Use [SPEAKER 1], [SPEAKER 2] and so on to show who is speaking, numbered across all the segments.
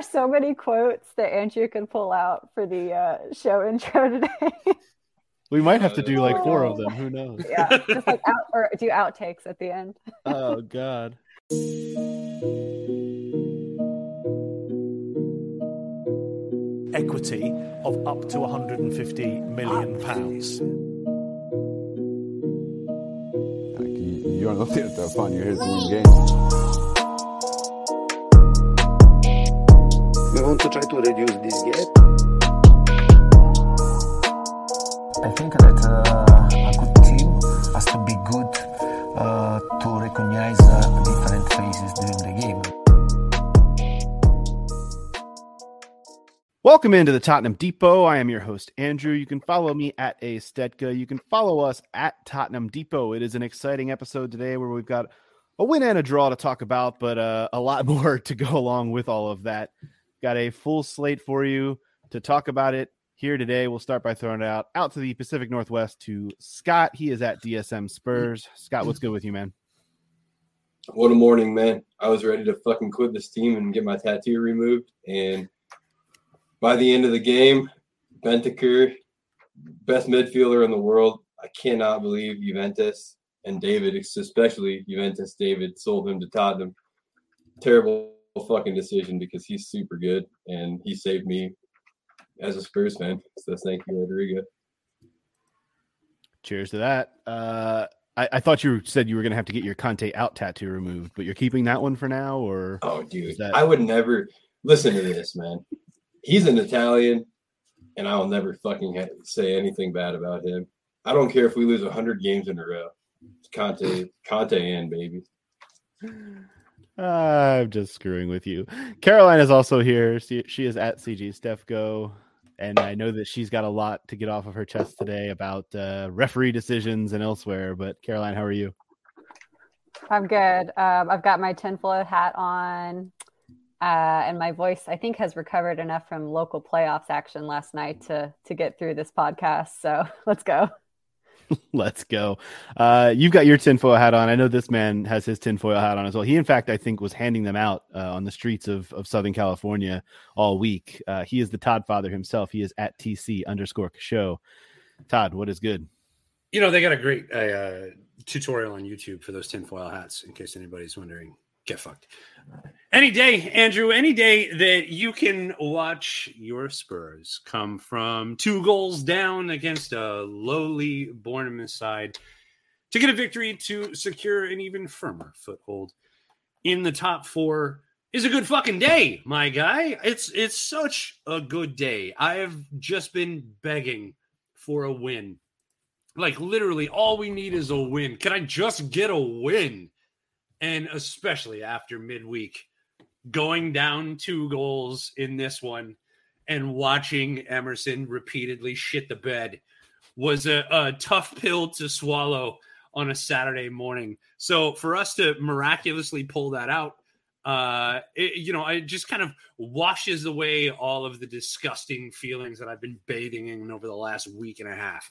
[SPEAKER 1] There are so many quotes that Andrew can pull out for the uh, show intro today.
[SPEAKER 2] We might have to do like four of them. Who knows?
[SPEAKER 1] yeah, just like out or do outtakes at the end.
[SPEAKER 2] Oh God.
[SPEAKER 3] equity of up to 150 million pounds.
[SPEAKER 4] Like, you, you're not here to have fun, you're here to win games.
[SPEAKER 5] We want to try to reduce this gap.
[SPEAKER 6] I think that uh, a good team has to be good uh, to recognize uh, different phases during the game.
[SPEAKER 2] Welcome into the Tottenham Depot. I am your host, Andrew. You can follow me at A Stetka. You can follow us at Tottenham Depot. It is an exciting episode today where we've got a win and a draw to talk about, but uh, a lot more to go along with all of that. Got a full slate for you to talk about it here today. We'll start by throwing it out out to the Pacific Northwest to Scott. He is at DSM Spurs. Scott, what's good with you, man?
[SPEAKER 7] What a morning, man. I was ready to fucking quit this team and get my tattoo removed. And by the end of the game, Bentancur, best midfielder in the world. I cannot believe Juventus and David, especially Juventus David, sold him to Tottenham. Terrible fucking decision because he's super good and he saved me as a Spurs fan. So thank you, Rodrigo.
[SPEAKER 2] Cheers to that. Uh, I, I thought you said you were going to have to get your Conte out tattoo removed, but you're keeping that one for now, or
[SPEAKER 7] Oh, dude,
[SPEAKER 2] that-
[SPEAKER 7] I would never listen to this, man. He's an Italian, and I'll never fucking ha- say anything bad about him. I don't care if we lose hundred games in a row. Conte, Conte, and baby.
[SPEAKER 2] I'm just screwing with you. Caroline is also here. She, she is at CG Steph Go. and I know that she's got a lot to get off of her chest today about uh, referee decisions and elsewhere. But Caroline, how are you?
[SPEAKER 1] I'm good. Um, I've got my tinfoil hat on, uh, and my voice I think has recovered enough from local playoffs action last night to to get through this podcast. So let's go.
[SPEAKER 2] Let's go. Uh, you've got your tinfoil hat on. I know this man has his tinfoil hat on as well. He, in fact, I think was handing them out uh, on the streets of, of Southern California all week. Uh, he is the Todd father himself. He is at TC underscore show. Todd, what is good?
[SPEAKER 8] You know, they got a great uh, tutorial on YouTube for those tinfoil hats, in case anybody's wondering. Get fucked. Any day, Andrew, any day that you can watch your Spurs come from two goals down against a lowly Bournemouth side to get a victory to secure an even firmer foothold in the top four is a good fucking day, my guy. It's it's such a good day. I have just been begging for a win like literally, all we need is a win. Can I just get a win? And especially after midweek, going down two goals in this one and watching Emerson repeatedly shit the bed was a, a tough pill to swallow on a Saturday morning. So for us to miraculously pull that out, uh, it, you know, it just kind of washes away all of the disgusting feelings that I've been bathing in over the last week and a half.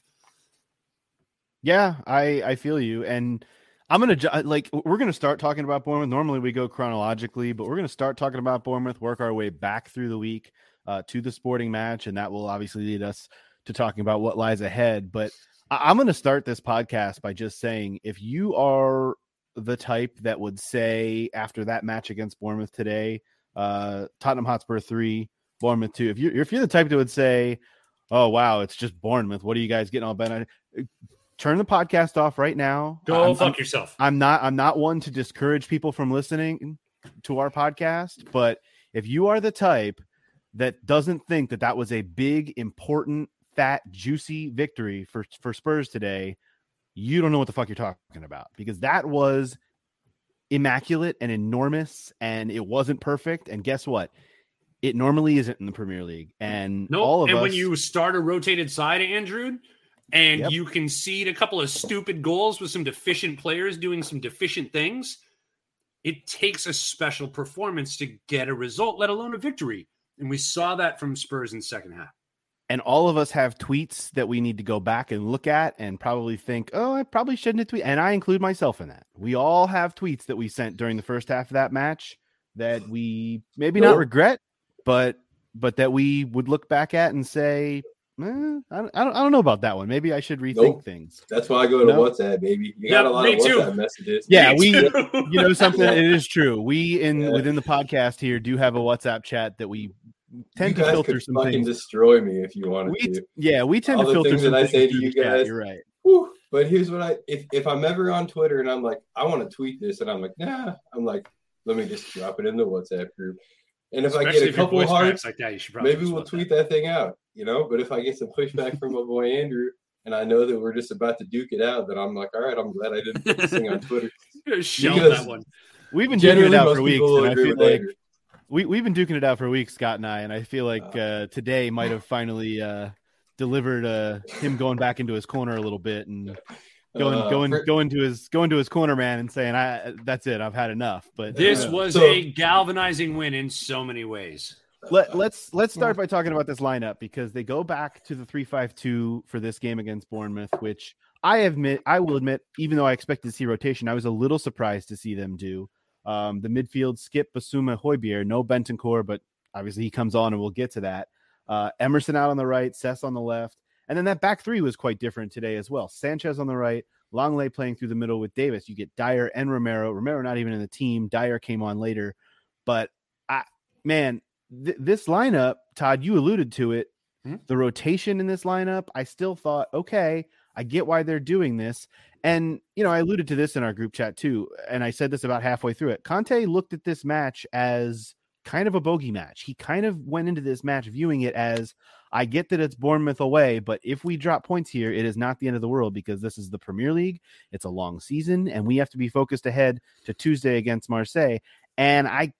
[SPEAKER 2] Yeah, I I feel you, and I'm gonna like we're gonna start talking about Bournemouth. Normally we go chronologically, but we're gonna start talking about Bournemouth, work our way back through the week uh, to the sporting match, and that will obviously lead us to talking about what lies ahead. But I- I'm gonna start this podcast by just saying, if you are the type that would say after that match against Bournemouth today, uh, Tottenham Hotspur three, Bournemouth two, if you if you're the type that would say, "Oh wow, it's just Bournemouth," what are you guys getting all bent on? Turn the podcast off right now.
[SPEAKER 8] Go
[SPEAKER 2] I'm,
[SPEAKER 8] fuck
[SPEAKER 2] I'm-
[SPEAKER 8] yourself.
[SPEAKER 2] I'm not I'm not one to discourage people from listening to our podcast, but if you are the type that doesn't think that that was a big, important, fat, juicy victory for for Spurs today, you don't know what the fuck you're talking about because that was immaculate and enormous and it wasn't perfect and guess what? It normally isn't in the Premier League, and
[SPEAKER 8] No,
[SPEAKER 2] all of
[SPEAKER 8] and
[SPEAKER 2] us.
[SPEAKER 8] when you start a rotated side, Andrew, and
[SPEAKER 2] Yep.
[SPEAKER 8] you concede a couple of stupid goals with some deficient players doing some deficient things, it takes a special performance to get a result, let alone a victory. And we saw that from Spurs in second half.
[SPEAKER 2] and all of us have tweets that we need to go back and look at and probably think, oh, I probably shouldn't have tweeted. And I include myself in that. We all have tweets that we sent during the first half of that match that we maybe not regret, but but that we would look back at and say, eh, I, don't, I don't I don't know about that one. Maybe I should rethink
[SPEAKER 7] Nope.
[SPEAKER 2] things.
[SPEAKER 7] That's why I go to
[SPEAKER 2] No.
[SPEAKER 7] WhatsApp, baby. You got
[SPEAKER 8] Yep,
[SPEAKER 7] a lot
[SPEAKER 8] me
[SPEAKER 7] of
[SPEAKER 8] too.
[SPEAKER 7] WhatsApp messages.
[SPEAKER 2] Yeah,
[SPEAKER 8] Me
[SPEAKER 2] we
[SPEAKER 8] too.
[SPEAKER 2] you know something. It is true. We in
[SPEAKER 7] Yeah.
[SPEAKER 2] within the podcast here do have a WhatsApp chat that we tend
[SPEAKER 7] you
[SPEAKER 2] to filter
[SPEAKER 7] could
[SPEAKER 2] some
[SPEAKER 7] fucking
[SPEAKER 2] things.
[SPEAKER 7] destroy me if you wanted
[SPEAKER 2] We
[SPEAKER 7] to.
[SPEAKER 2] yeah, we tend
[SPEAKER 7] All
[SPEAKER 2] to filter
[SPEAKER 7] things
[SPEAKER 2] some
[SPEAKER 7] that I say to you
[SPEAKER 2] the chat,
[SPEAKER 7] guys.
[SPEAKER 2] You're right.
[SPEAKER 7] Whew. But here's what I if if I'm ever on Twitter and I'm like, I want to tweet this, and I'm like, nah, I'm like, let me just drop it in the WhatsApp group. And if I get a couple
[SPEAKER 8] voice
[SPEAKER 7] hearts,
[SPEAKER 8] like that, you should probably
[SPEAKER 7] maybe we'll tweet that thing out, you know. But if I get some pushback from my boy Andrew, and I know that we're just about to duke it out, then I'm like, all right, I'm glad I didn't put this thing on Twitter.
[SPEAKER 8] Shell that one.
[SPEAKER 2] We've been duking it out for weeks, and I feel like
[SPEAKER 7] Andrew.
[SPEAKER 2] we we've been duking it out for weeks, Scott and I, and I feel like uh, today might have finally uh, delivered uh, him going back into his corner a little bit and going
[SPEAKER 7] Uh,
[SPEAKER 2] going
[SPEAKER 7] for-
[SPEAKER 2] going to his going to his corner man and saying, "I that's it, I've had enough." But
[SPEAKER 8] This
[SPEAKER 2] uh,
[SPEAKER 8] was
[SPEAKER 7] So-
[SPEAKER 8] a galvanizing win in so many ways.
[SPEAKER 2] let, let's let's start by talking about this lineup because they go back to the three five two for this game against Bournemouth, which I admit I will admit, even though I expected to see rotation, I was a little surprised to see them do. Um, the midfield skip Bissouma Højbjerg, no Bentancur, but obviously he comes on and we'll get to that. Uh, Emerson out on the right, Cess on the left, and then that back three was quite different today as well. Sanchez on the right, Lenglet playing through the middle with Davies. You get Dier and Romero. Romero not even in the team. Dier came on later, but I man, th- this lineup, Todd, you alluded to it.
[SPEAKER 8] Hmm?
[SPEAKER 2] The rotation in this lineup, I still thought, okay, I get why they're doing this. And, you know, I alluded to this in our group chat too. And I said this about halfway through it. Conte looked at this match as kind of a bogey match. He kind of went into this match viewing it as I get that it's Bournemouth away, but if we drop points here, it is not the end of the world because this is the Premier League. It's a long season, and we have to be focused ahead to Tuesday against Marseille. And I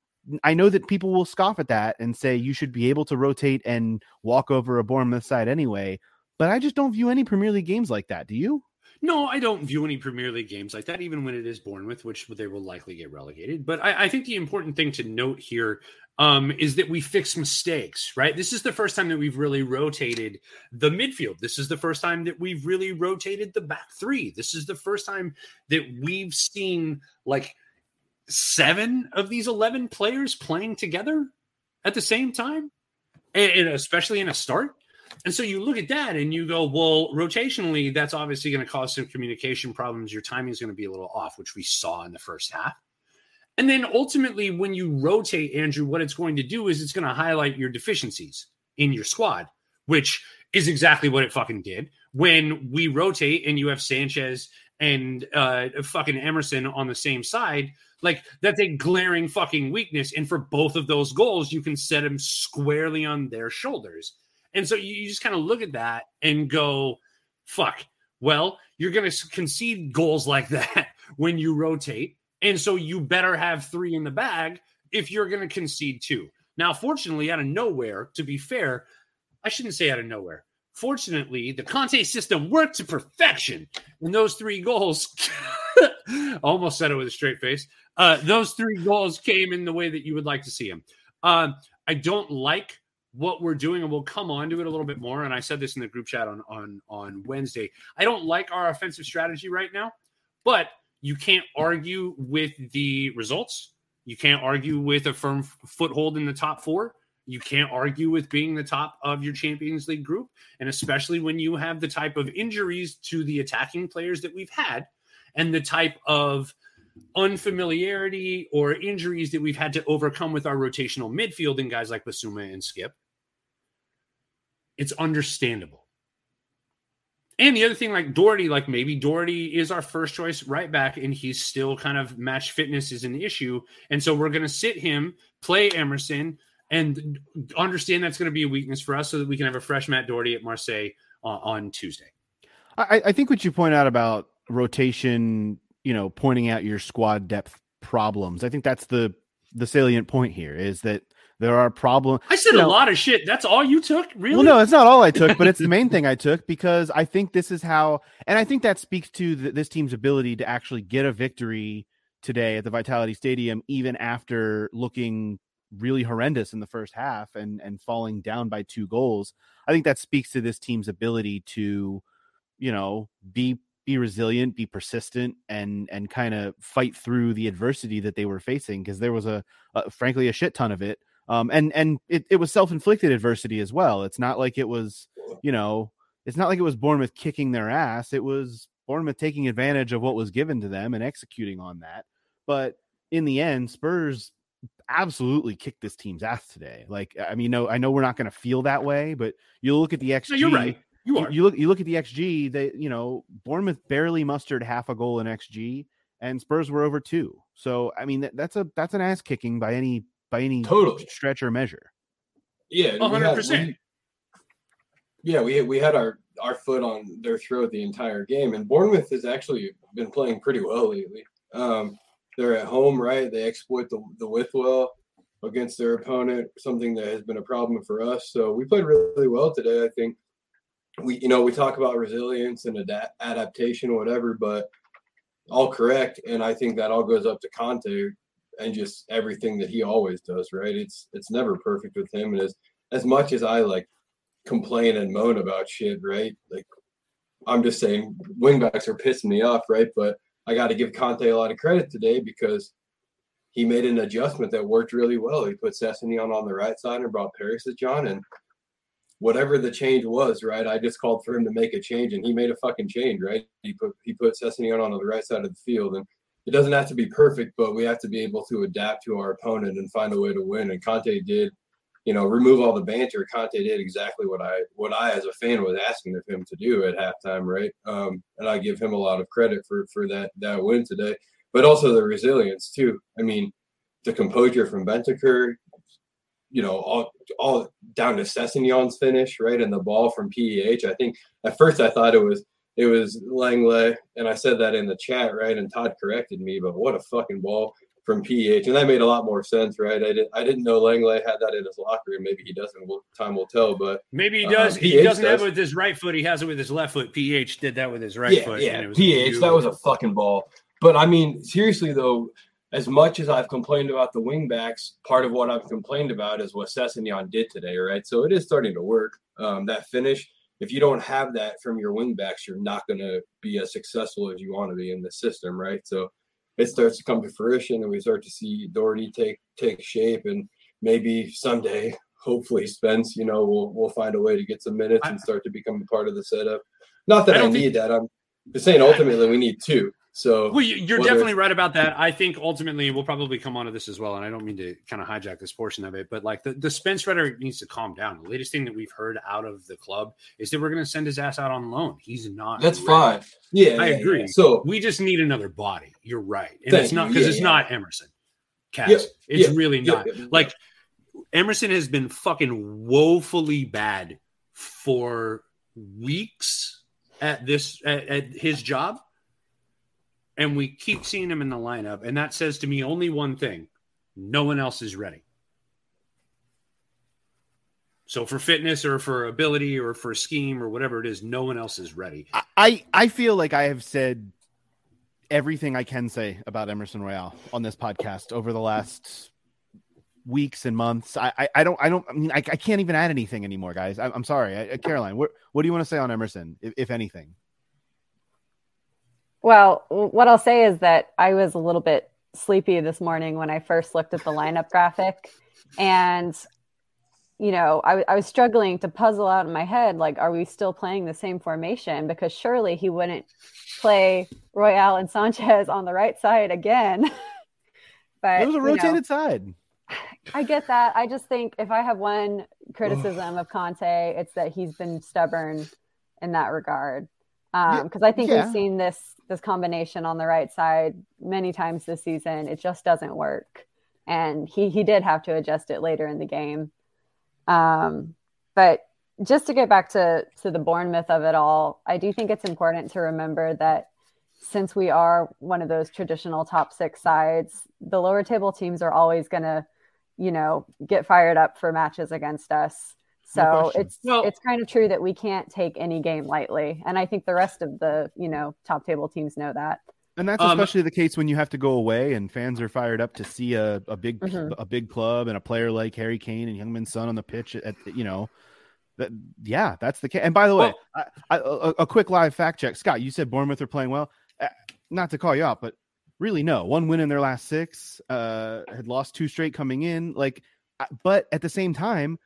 [SPEAKER 2] I know that people will scoff at that and say you should be able to rotate and walk over a Bournemouth side anyway. But I just don't view any Premier League games like that. Do you?
[SPEAKER 8] No, I don't view any Premier League games like that, even when it is Bournemouth, which they will likely get relegated. But I, I think the important thing to note here um, is that we fix mistakes, right? This is the first time that we've really rotated the midfield. This is the first time that we've really rotated the back three. This is the first time that we've seen like seven of these 11 players playing together at the same time, and, and especially in a start. And so you look at that and you go, well, rotationally, that's obviously going to cause some communication problems. Your timing is going to be a little off, which we saw in the first half. And then ultimately, when you rotate, Andrew, what it's going to do is it's going to highlight your deficiencies in your squad, which is exactly what it fucking did. When we rotate and you have Sanchez and uh, fucking Emerson on the same side, like that's a glaring fucking weakness. And for both of those goals, you can set them squarely on their shoulders. And so you, you just kind of look at that and go, fuck. Well, you're going to concede goals like that when you rotate. And so you better have three in the bag if you're going to concede two. Now, fortunately, out of nowhere, to be fair, I shouldn't say out of nowhere. Fortunately, the Conte system worked to perfection. And those three goals, almost said it with a straight face, uh, those three goals came in the way that you would like to see them. Um, I don't like what we're doing, and we'll come on to it a little bit more. And I said this in the group chat on on on Wednesday. I don't like our offensive strategy right now, but you can't argue with the results. You can't argue with a firm foothold in the top four. You can't argue with being the top of your Champions League group. And especially when you have the type of injuries to the attacking players that we've had and the type of unfamiliarity or injuries that we've had to overcome with our rotational midfield and guys like Bissouma and Skip, it's understandable. And the other thing, like Doherty, like maybe Doherty is our first choice right back, and he's still kind of match fitness is an issue. And so we're going to sit him, play Emerson, and understand that's going to be a weakness for us so that we can have a fresh Matt Doherty at Marseille uh, on Tuesday.
[SPEAKER 2] I, I think what you point out about rotation, you know, pointing out your squad depth problems. I think that's the the salient point here is that There are problems.
[SPEAKER 8] I said
[SPEAKER 2] you
[SPEAKER 8] a
[SPEAKER 2] know-
[SPEAKER 8] lot of shit. That's all you took, really?
[SPEAKER 2] Well, no, it's not all I took, but it's the main thing I took because I think this is how, and I think that speaks to th- this team's ability to actually get a victory today at the Vitality Stadium, even after looking really horrendous in the first half and and falling down by two goals. I think that speaks to this team's ability to, you know, be be resilient, be persistent, and and kind of fight through the adversity that they were facing because there was a, a frankly a shit ton of it um and and it, it was self-inflicted adversity as well. It's not like it was you know it's not like it was bournemouth kicking their ass. It was bournemouth taking advantage of what was given to them and executing on that. But in the end spurs absolutely kicked this team's ass today. Like i mean no i know we're not going to feel that way but you look at the xg
[SPEAKER 8] No, you're right. You
[SPEAKER 2] you-
[SPEAKER 8] are.
[SPEAKER 2] you look you look at the xg they you know bournemouth barely mustered half a goal in xg and spurs were over two. So i mean that, that's a that's an ass kicking by any by any
[SPEAKER 7] Totally.
[SPEAKER 2] stretch or measure
[SPEAKER 7] Yeah,
[SPEAKER 8] 100%.
[SPEAKER 7] we- yeah, we we had our our foot on their throat the entire game, and Bournemouth has actually been playing pretty well lately. Um, they're at home, right? They exploit the the width well against their opponent, something that has been a problem for us. So we played really well today. I think we, you know, we talk about resilience and adapt adaptation, whatever, but all correct. And I think that all goes up to Conte and just everything that he always does, right? It's it's never perfect with him. And as as much as I like complain and moan about shit, right? Like I'm just saying wingbacks are pissing me off, right? But I got to give Conte a lot of credit today because he made an adjustment that worked really well. He put Sessegnon on on the right side and brought Paris to John and whatever the change was, right? I just called for him to make a change and he made a fucking change, right? He put he put Sessegnon on the right side of the field and it doesn't have to be perfect, but we have to be able to adapt to our opponent and find a way to win. And Conte did, you know, remove all the banter. Conte did exactly what I what I as a fan was asking of him to do at halftime, right? Um, and I give him a lot of credit for for that that win today, but also the resilience too. I mean, the composure from Bentancur, you know, all all down to Sessegnon's finish, right, and the ball from PEH. I think at first I thought it was it was Lenglet, and I said that in the chat, right? And Todd corrected me, but what a fucking ball from PH, and that made a lot more sense, right? I didn't I didn't know Lenglet had that in his locker room. Maybe he doesn't. Well, time will tell. But
[SPEAKER 8] Maybe he
[SPEAKER 7] Uh,
[SPEAKER 8] does. he
[SPEAKER 7] PH
[SPEAKER 8] doesn't have it with his right foot. He has it with his left foot. PH did that with his right
[SPEAKER 7] yeah,
[SPEAKER 8] foot.
[SPEAKER 7] yeah,
[SPEAKER 8] and it was
[SPEAKER 7] PH, that was a fucking ball. But I mean, seriously though, as much as I've complained about the wingbacks, part of what I've complained about is what Sessegnon did today, right? So it is starting to work. Um, that finish, if you don't have that from your wingbacks, you're not going to be as successful as you want to be in the system, right? So it starts to come to fruition, and we start to see Doherty take take shape, and maybe someday, hopefully, Spence, you know, will will find a way to get some minutes and start to become a part of the setup. Not that
[SPEAKER 8] I
[SPEAKER 7] I, need that. I'm just saying ultimately we need two. So
[SPEAKER 8] Well, you- you're definitely right about that. I think ultimately we'll probably come onto this as well, and I don't mean to kind of hijack this portion of it, but like the, the Spence rhetoric needs to calm down. The latest thing that we've heard out of the club is that we're going to send his ass out on loan. He's not.
[SPEAKER 7] That's
[SPEAKER 8] ready.
[SPEAKER 7] fine. Yeah,
[SPEAKER 8] I
[SPEAKER 7] yeah,
[SPEAKER 8] agree.
[SPEAKER 7] yeah. So
[SPEAKER 8] we just need another body. You're right, and it's not because
[SPEAKER 7] Yeah,
[SPEAKER 8] it's
[SPEAKER 7] yeah.
[SPEAKER 8] not Emerson. Cass.
[SPEAKER 7] Yeah,
[SPEAKER 8] It's
[SPEAKER 7] yeah,
[SPEAKER 8] really not.
[SPEAKER 7] yeah, yeah.
[SPEAKER 8] Like Emerson has been fucking woefully bad for weeks at this at, at his job, and we keep seeing him in the lineup, and that says to me only one thing: no one else is ready. So for fitness or for ability or for scheme or whatever it is, no one else is ready.
[SPEAKER 2] I- I feel like I have said everything I can say about Emerson Royal on this podcast over the last weeks and months. I I, I don't I don't I mean I, I can't even add anything anymore, guys. I, I'm sorry, I, Caroline. What what do you want to say on Emerson, if, if anything?
[SPEAKER 1] Well, what I'll say is that I was a little bit sleepy this morning when I first looked at the lineup graphic. And, you know, I, I was struggling to puzzle out in my head, like, are we still playing the same formation? Because surely he wouldn't play Royal and Sanchez on the right side again. but
[SPEAKER 2] It was a
[SPEAKER 1] you know,
[SPEAKER 2] rotated side.
[SPEAKER 1] I get that. I just think if I have one criticism of Conte, it's that he's been stubborn in that regard. Because I think
[SPEAKER 2] yeah.
[SPEAKER 1] we've seen this this combination on the right side many times this season. It just doesn't work, and he he did have to adjust it later in the game. Um, but just to get back to to the Bournemouth of it all, I do think it's important to remember that since we are one of those traditional top six sides, the lower table teams are always going to you know, get fired up for matches against us.
[SPEAKER 2] No
[SPEAKER 1] So
[SPEAKER 2] question.
[SPEAKER 1] it's
[SPEAKER 8] Well-
[SPEAKER 1] it's kind of true that we can't take any game lightly, and I think the rest of the you know top table teams know that.
[SPEAKER 2] And that's
[SPEAKER 8] Um,
[SPEAKER 2] especially the case when you have to go away and fans are fired up to see a, a big
[SPEAKER 1] Mhm.
[SPEAKER 2] a big club and a player like Harry Kane and Heung-min Son on the pitch at, you know that yeah that's the case. And by the way, I, I, a, a quick live fact check. Scott, you said Bournemouth are playing well. Uh, Not to call you out, but really no. One win in their last six. Uh, had lost two straight coming in. Like, but at the same time,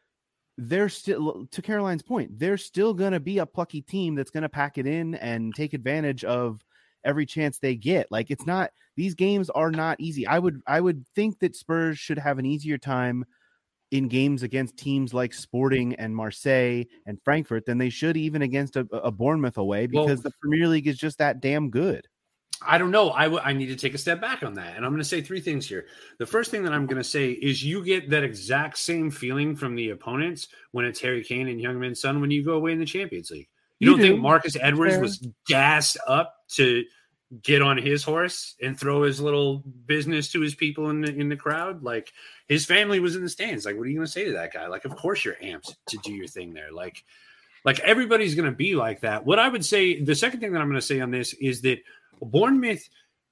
[SPEAKER 2] they're still to Caroline's point. They're still gonna be a plucky team that's gonna pack it in and take advantage of every chance they get. Like it's not these games are not easy. I would I would think that Spurs should have an easier time in games against teams like Sporting and Marseille and Frankfurt than they should even against a, a Bournemouth away
[SPEAKER 8] Well-
[SPEAKER 2] because the Premier League is just that damn good.
[SPEAKER 8] I don't know. I, w- I need to take a step back on that. And I'm going to say three things here. The first thing that I'm going to say is you get that exact same feeling from the opponents when it's Harry Kane and Heung-min Son when you go away in the Champions League. You,
[SPEAKER 2] You
[SPEAKER 8] don't think. Marcus Edwards was gassed up to get on his horse and throw his little business to his people in the in the crowd? Like his family was in the stands. Like, what are you going to say to that guy? Like, of course you're amped to do your thing there. Like, like everybody's going to be like that. What I would say, the second thing that I'm going to say on this is that Bournemouth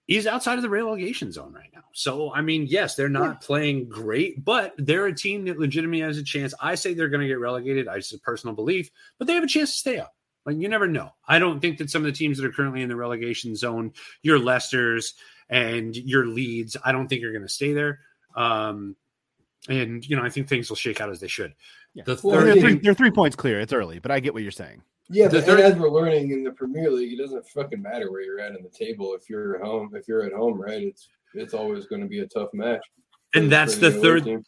[SPEAKER 8] is outside of the relegation zone right now. So, I mean, yes, they're not playing great, but they're a team that legitimately has a chance. I say they're going to get relegated. I just a personal belief, but they have a chance to stay up. Like you never know. I don't think that some of the teams that are currently in the relegation zone, your Leicesters and your Leeds, I don't think are going to stay there. Um, and you know, I think things will shake out as they should.
[SPEAKER 2] Yeah.
[SPEAKER 8] The
[SPEAKER 7] Well,
[SPEAKER 8] third
[SPEAKER 2] They're
[SPEAKER 7] think-
[SPEAKER 2] three, they're three points clear. It's early, but I get what you're saying.
[SPEAKER 7] Yeah, but as we're learning in the Premier League, it doesn't fucking matter where you're at in the table. If you're at home, if you're at home, right? It's it's always going to be a tough match.
[SPEAKER 8] and that's
[SPEAKER 7] for
[SPEAKER 8] the third
[SPEAKER 7] team.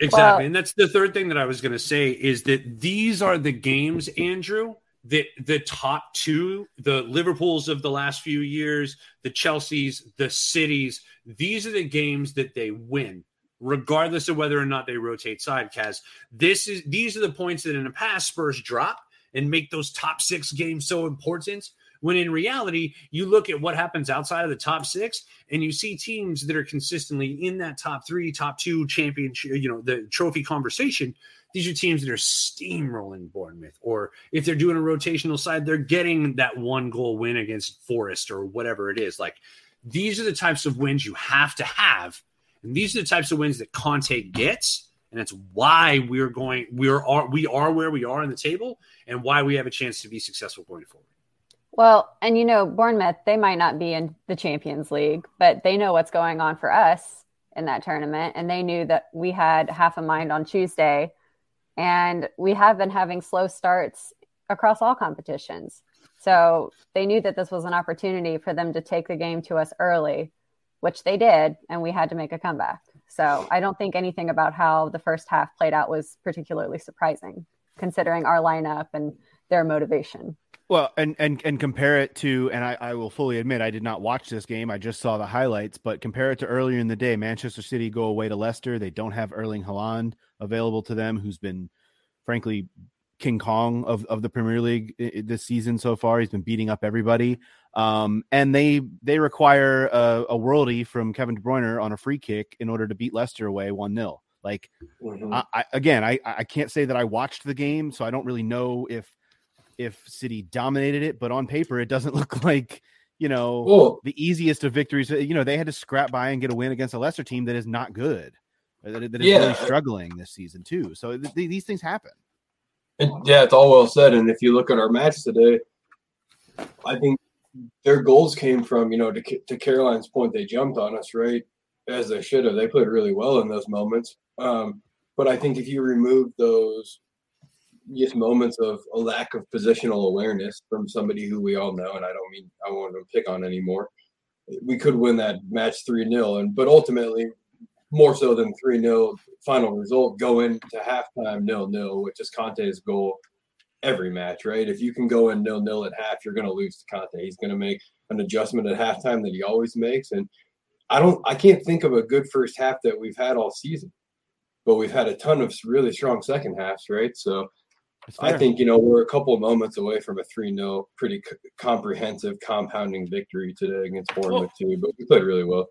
[SPEAKER 8] Exactly.
[SPEAKER 1] Well-
[SPEAKER 8] and that's the third thing that I was going to say is that these are the games, Andrew, that the top two, the Liverpools of the last few years, the Chelseas, the cities, these are the games that they win, regardless of whether or not they rotate side. Kaz, this is these are the points that in the past Spurs drop and make those top six games so important. When in reality, you look at what happens outside of the top six, and you see teams that are consistently in that top three, top two championship, you know, the trophy conversation. These are teams that are steamrolling Bournemouth, or if they're doing a rotational side, they're getting that one goal win against Forest or whatever it is. Like these are the types of wins you have to have, and these are the types of wins that Conte gets, and that's why we're going, we're are we are where we are in the table, and why we have a chance to be successful going forward.
[SPEAKER 1] Well, and you know, Bournemouth, they might not be in the Champions League, but they know what's going on for us in that tournament. And they knew that we had half a mind on Tuesday. And we have been having slow starts across all competitions. So they knew that this was an opportunity for them to take the game to us early, which they did. And we had to make a comeback. So I don't think anything about how the first half played out was particularly surprising, considering our lineup and their motivation.
[SPEAKER 2] Well, and and and compare it to, and I, I will fully admit I did not watch this game. I just saw the highlights, but compare it to earlier in the day. Manchester City go away to Leicester. They don't have Erling Haaland available to them, who's been, frankly, King Kong of, of the Premier League this season so far. He's been beating up everybody. Um, and they they require a, a worldie from Kevin De Bruyne on a free kick in order to beat Leicester away one 0 Like
[SPEAKER 7] Mhm.
[SPEAKER 2] I, I again, I I can't say that I watched the game, so I don't really know if if City dominated it, but on paper it doesn't look like you know the easiest of victories. You know, they had to scrap by and get a win against a lesser team that is not good, that, that is
[SPEAKER 7] Yeah.
[SPEAKER 2] really struggling this season too. So th- th- these things happen.
[SPEAKER 7] Yeah, it's all well said. And if you look at our match today, I think their goals came from, you know, to, to Caroline's point, they jumped on us, right? As they should have. They played really well in those moments. Um, but I think if you remove those just moments of a lack of positional awareness from somebody who we all know, and I don't mean I won't even pick on anymore, we could win that match 3 0. And but ultimately, more so than 3 0 final result, go into halftime nil nil, which is Conte's goal every match, right? If you can go in nil nil at half, you're going to lose to Conte. He's going to make an adjustment at halftime that he always makes. And I don't, I can't think of a good first half that we've had all season, but we've had a ton of really strong second halves, right? So I think, you know, we're a couple of moments away from a 3 0 pretty c- comprehensive, compounding victory today against Bournemouth, too. But we played really well.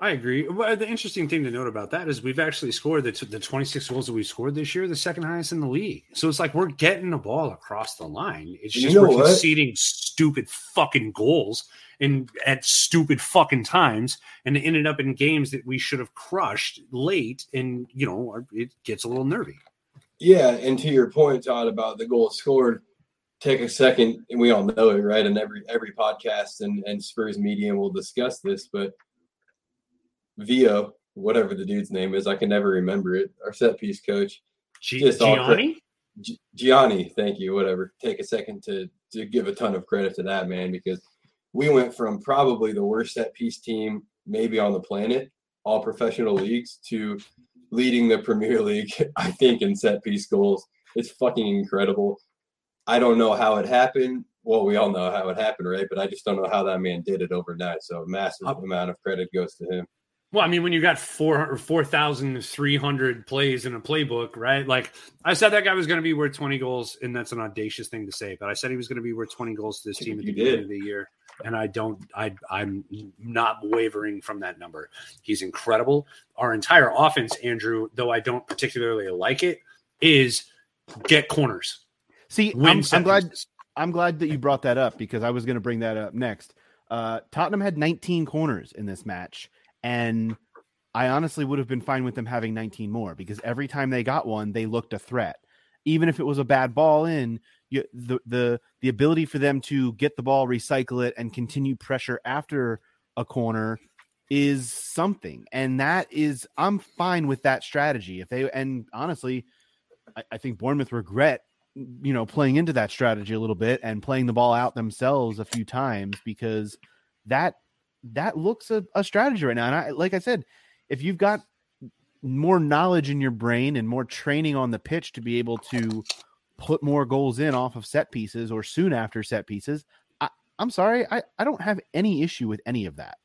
[SPEAKER 8] I agree. Well, the interesting thing to note about that is we've actually scored the, t- the 26 goals that we scored this year, the second highest in the league. So it's like we're getting the ball across the line. It's
[SPEAKER 7] You
[SPEAKER 8] just
[SPEAKER 7] know
[SPEAKER 8] we're
[SPEAKER 7] what?
[SPEAKER 8] conceding stupid fucking goals and at stupid fucking times, and ended up in games that we should have crushed late. And you know, it gets a little nervy.
[SPEAKER 7] Yeah, and to your point, Todd, about the goal scored, take a second, and we all know it, right? And every every podcast and, and Spurs media will discuss this, but Vio, whatever the dude's name is, I can never remember it. Our set piece coach,
[SPEAKER 8] G-
[SPEAKER 7] Just
[SPEAKER 8] Gianni,
[SPEAKER 7] G- Gianni, thank you, whatever. Take a second to to give a ton of credit to that man because we went from probably the worst set piece team maybe on the planet, all professional leagues, to leading the Premier League, I think, in set piece goals. It's fucking incredible. I don't know how it happened. Well, we all know how it happened, right? But I just don't know how that man did it overnight. So a massive
[SPEAKER 8] uh,
[SPEAKER 7] amount of credit goes to him.
[SPEAKER 8] Well, I mean, when you got four or four thousand three hundred plays in a playbook, right? Like I said, that guy was going to be worth twenty goals, and that's an audacious thing to say. But I said he was going to be worth twenty goals to this team at the beginning
[SPEAKER 7] did.
[SPEAKER 8] of the year, and I don't, I, I'm not wavering from that number. He's incredible. Our entire offense, Andrew, though I don't particularly like it, is get corners.
[SPEAKER 2] See, I'm, I'm glad. I'm glad that you brought that up because I was going to bring that up next. Uh, Tottenham had 19 corners in this match, and I honestly would have been fine with them having 19 more because every time they got one, they looked a threat. Even if it was a bad ball in, you, the the the ability for them to get the ball, recycle it, and continue pressure after a corner is something, and that is I'm fine with that strategy. If they and honestly, I, I think Bournemouth regret you know playing into that strategy a little bit and playing the ball out themselves a few times because that that looks a, a strategy right now and I like I said if you've got more knowledge in your brain and more training on the pitch to be able to put more goals in off of set pieces or soon after set pieces I, I'm sorry I, I don't have any issue with any of that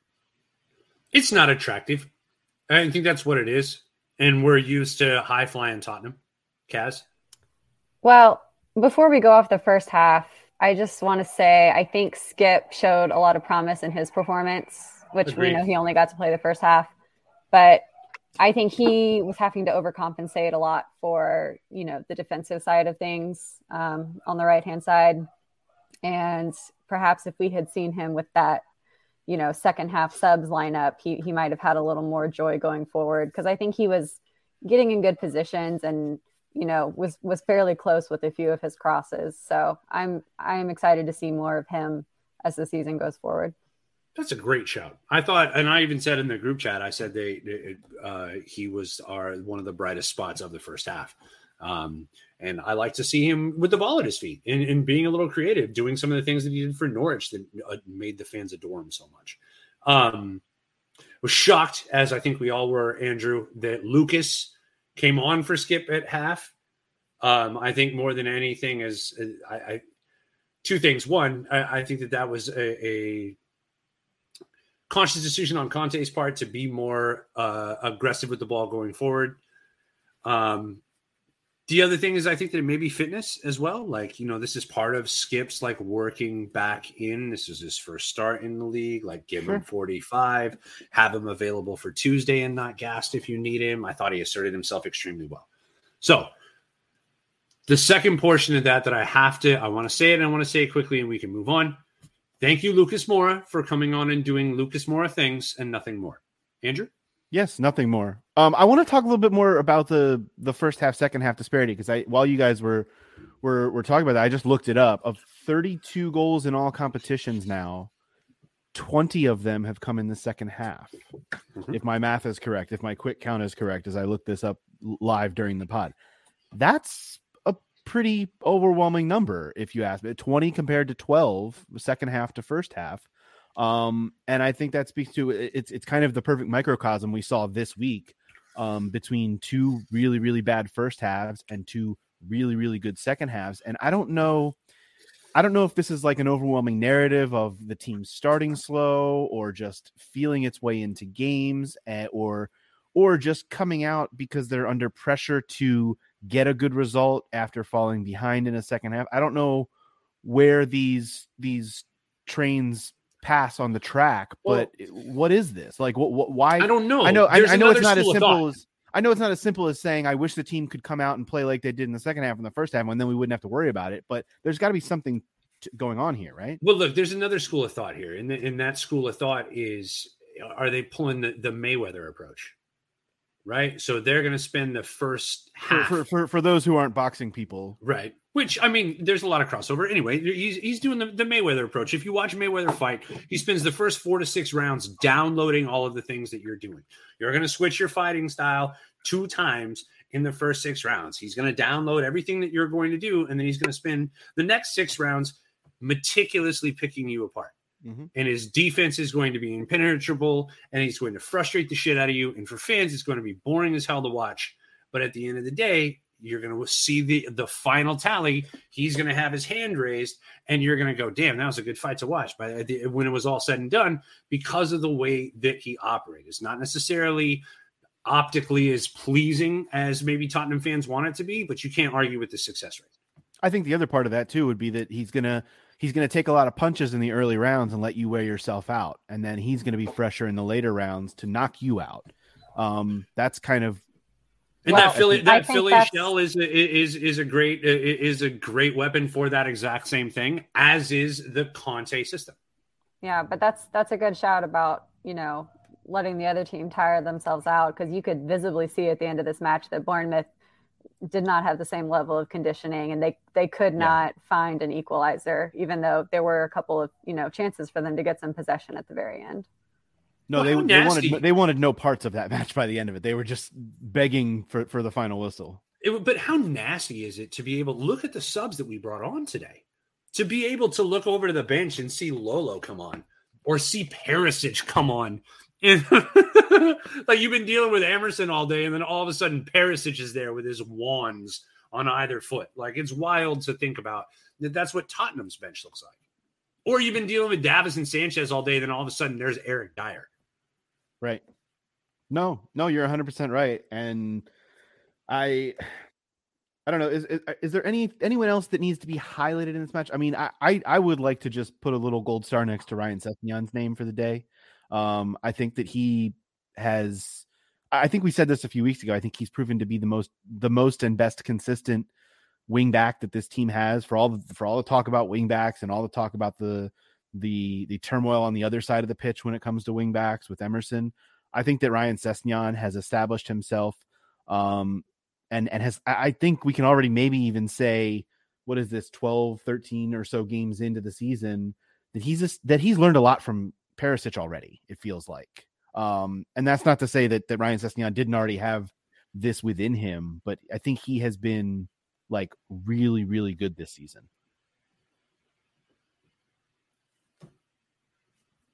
[SPEAKER 8] It's not attractive. I think that's what it is, and we're used to high flying Tottenham. Kaz,
[SPEAKER 1] Well, before we go off the first half, I just want to say I think Skip showed a lot of promise in his performance, which
[SPEAKER 8] Agreed.
[SPEAKER 1] we know he only got to play the first half. But I think he was having to overcompensate a lot for, you know, the defensive side of things um, on the right hand side. And perhaps if we had seen him with that, you know, second half subs lineup, he, he might have had a little more joy going forward because I think he was getting in good positions and you know was was fairly close with a few of his crosses so i'm i'm excited to see more of him as the season goes forward
[SPEAKER 8] that's a great shout. I thought, and I even said in the group chat, I said they, uh, he was our one of the brightest spots of the first half. Um, and I like to see him with the ball at his feet and, and being a little creative, doing some of the things that he did for Norwich that uh, made the fans adore him so much. Um, was shocked, as I think we all were, Andrew, that Lucas came on for Skip at half. Um, I think more than anything is I, I two things. One, I, I think that that was a, a conscious decision on Conte's part to be more uh, aggressive with the ball going forward. Um, the other thing is, I think that it may be fitness as well. Like, you know, this is part of Skip's like working back in. This is his first start in the league. Like, give him 45, have him available for Tuesday and not gassed if you need him. I thought he asserted himself extremely well. So, the second portion of that that I have to, I want to say it and I want to say it quickly and we can move on. Thank you, Lucas Moura, for coming on and doing Lucas Moura things and nothing more. Andrew?
[SPEAKER 2] Yes, nothing more. Um, I want to talk a little bit more about the the first half, second half disparity because I while you guys were were were talking about that, I just looked it up. Of 32 goals in all competitions now, 20 of them have come in the second half.
[SPEAKER 8] Mhm.
[SPEAKER 2] If my math is correct, if my quick count is correct, as I looked this up live during the pod, that's a pretty overwhelming number. If you ask me, 20 compared to 12, second half to first half. Um, and I think that speaks to it's it's kind of the perfect microcosm we saw this week um, between two really really bad first halves and two really really good second halves. And I don't know, I don't know if this is like an overwhelming narrative of the team starting slow or just feeling its way into games, eh, or or just coming out because they're under pressure to get a good result after falling behind in a second half. I don't know where these these trains pass on the track, but what is this? Like, what, what why?
[SPEAKER 8] I don't know.
[SPEAKER 2] I know. I, I know it's not as simple as I know it's not as simple as saying I wish the team could come out and play like they did in the second half and the first half, and then we wouldn't have to worry about it. But there's got to be something t- going on here, right?
[SPEAKER 8] Well, look, there's another school of thought here, and, the, and that school of thought is: Are they pulling the, the Mayweather approach? Right, so they're going to spend the first
[SPEAKER 2] For,
[SPEAKER 8] half,
[SPEAKER 2] for, for for those who aren't boxing people,
[SPEAKER 8] right? Which I mean, there's a lot of crossover. Anyway, he's he's doing the, the Mayweather approach. If you watch Mayweather fight, he spends the first four to six rounds downloading all of the things that you're doing. You're going to switch your fighting style two times in the first six rounds. He's going to download everything that you're going to do, and then he's going to spend the next six rounds meticulously picking you apart.
[SPEAKER 2] Mhm.
[SPEAKER 8] And his defense is going to be impenetrable, and he's going to frustrate the shit out of you. And for fans, it's going to be boring as hell to watch. But at the end of the day, you're going to see the the final tally. He's going to have his hand raised, and you're going to go, "Damn, that was a good fight to watch." But when it was all said and done, because of the way that he operated, it's not necessarily optically as pleasing as maybe Tottenham fans want it to be, but you can't argue with the success rate.
[SPEAKER 2] I think the other part of that too would be that he's gonna he's gonna take a lot of punches in the early rounds and let you wear yourself out, and then he's gonna be fresher in the later rounds to knock you out. Um, that's kind of
[SPEAKER 8] And
[SPEAKER 1] Well,
[SPEAKER 8] that Philly that Philly
[SPEAKER 1] that's-
[SPEAKER 8] shell is is is a great is a great weapon for that exact same thing, as is the Conte system.
[SPEAKER 1] Yeah, but that's that's a good shout about you know letting the other team tire themselves out because you could visibly see at the end of this match that Bournemouth did not have the same level of conditioning and they they could
[SPEAKER 2] Yeah.
[SPEAKER 1] not find an equalizer even though there were a couple of you know chances for them to get some possession at the very end.
[SPEAKER 2] No,
[SPEAKER 8] Well,
[SPEAKER 2] they they wanted they wanted no parts of that match by the end of it. They were just begging for for the final whistle.
[SPEAKER 8] It, but how nasty is it to be able to look at the subs that we brought on today? To be able to look over to the bench and see Lolo come on or see Perisic come on. And like you've been dealing with Emerson all day, and then all of a sudden Perisic is there with his wands on either foot. Like it's wild to think about that that's what Tottenham's bench looks like. Or you've been dealing with Davies and Sanchez all day, then all of a sudden there's Eric Dier.
[SPEAKER 2] Right. No, no, you're 100% right. And I I don't know, is, is is there any anyone else that needs to be highlighted in this match? I mean, I I, I would like to just put a little gold star next to Ryan Sessegnon's name for the day. Um I think that he has I think we said this a few weeks ago. I think he's proven to be the most the most and best consistent wing back that this team has for all the, for all the talk about wing backs and all the talk about the the the turmoil on the other side of the pitch when it comes to wing backs with Emerson. I think that Ryan Sessegnon has established himself um and and has I think we can already maybe even say what is this 12 13 or so games into the season that he's just, that he's learned a lot from Perisic already it feels like um and that's not to say that that Ryan Sessegnon didn't already have this within him but I think he has been like really really good this season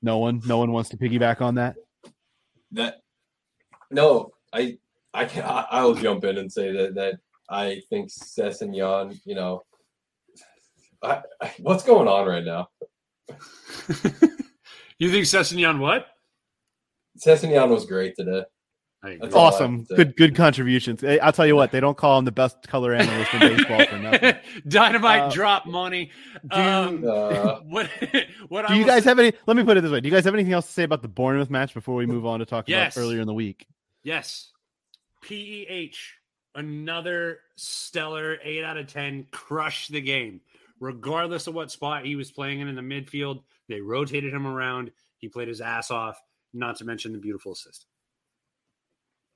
[SPEAKER 2] no one no one wants to piggyback on that
[SPEAKER 7] That no, I I can I, I'll jump in and say that that I think Sessegnon, you know, I, I, what's going on right now?
[SPEAKER 8] You think Sessegnon what?
[SPEAKER 7] Sessegnon was great today.
[SPEAKER 2] Awesome
[SPEAKER 7] to
[SPEAKER 2] good good contributions i'll tell you what they don't call him the best color analyst in baseball for nothing
[SPEAKER 8] Dynamite
[SPEAKER 2] Uh,
[SPEAKER 8] drop money.
[SPEAKER 2] do-
[SPEAKER 8] Um,
[SPEAKER 7] Uh,
[SPEAKER 8] what what I
[SPEAKER 2] do you
[SPEAKER 8] will
[SPEAKER 2] guys
[SPEAKER 8] say-
[SPEAKER 2] have any let me put it this way do you guys have anything else to say about the bournemouth match before we move on to talk
[SPEAKER 8] Yes.
[SPEAKER 2] about earlier in the week
[SPEAKER 8] Yes. PEH, another stellar 8 out of 10, crushed the game. Regardless of what spot he was playing in in the midfield, they rotated him around. He played his ass off, not to mention the beautiful assist.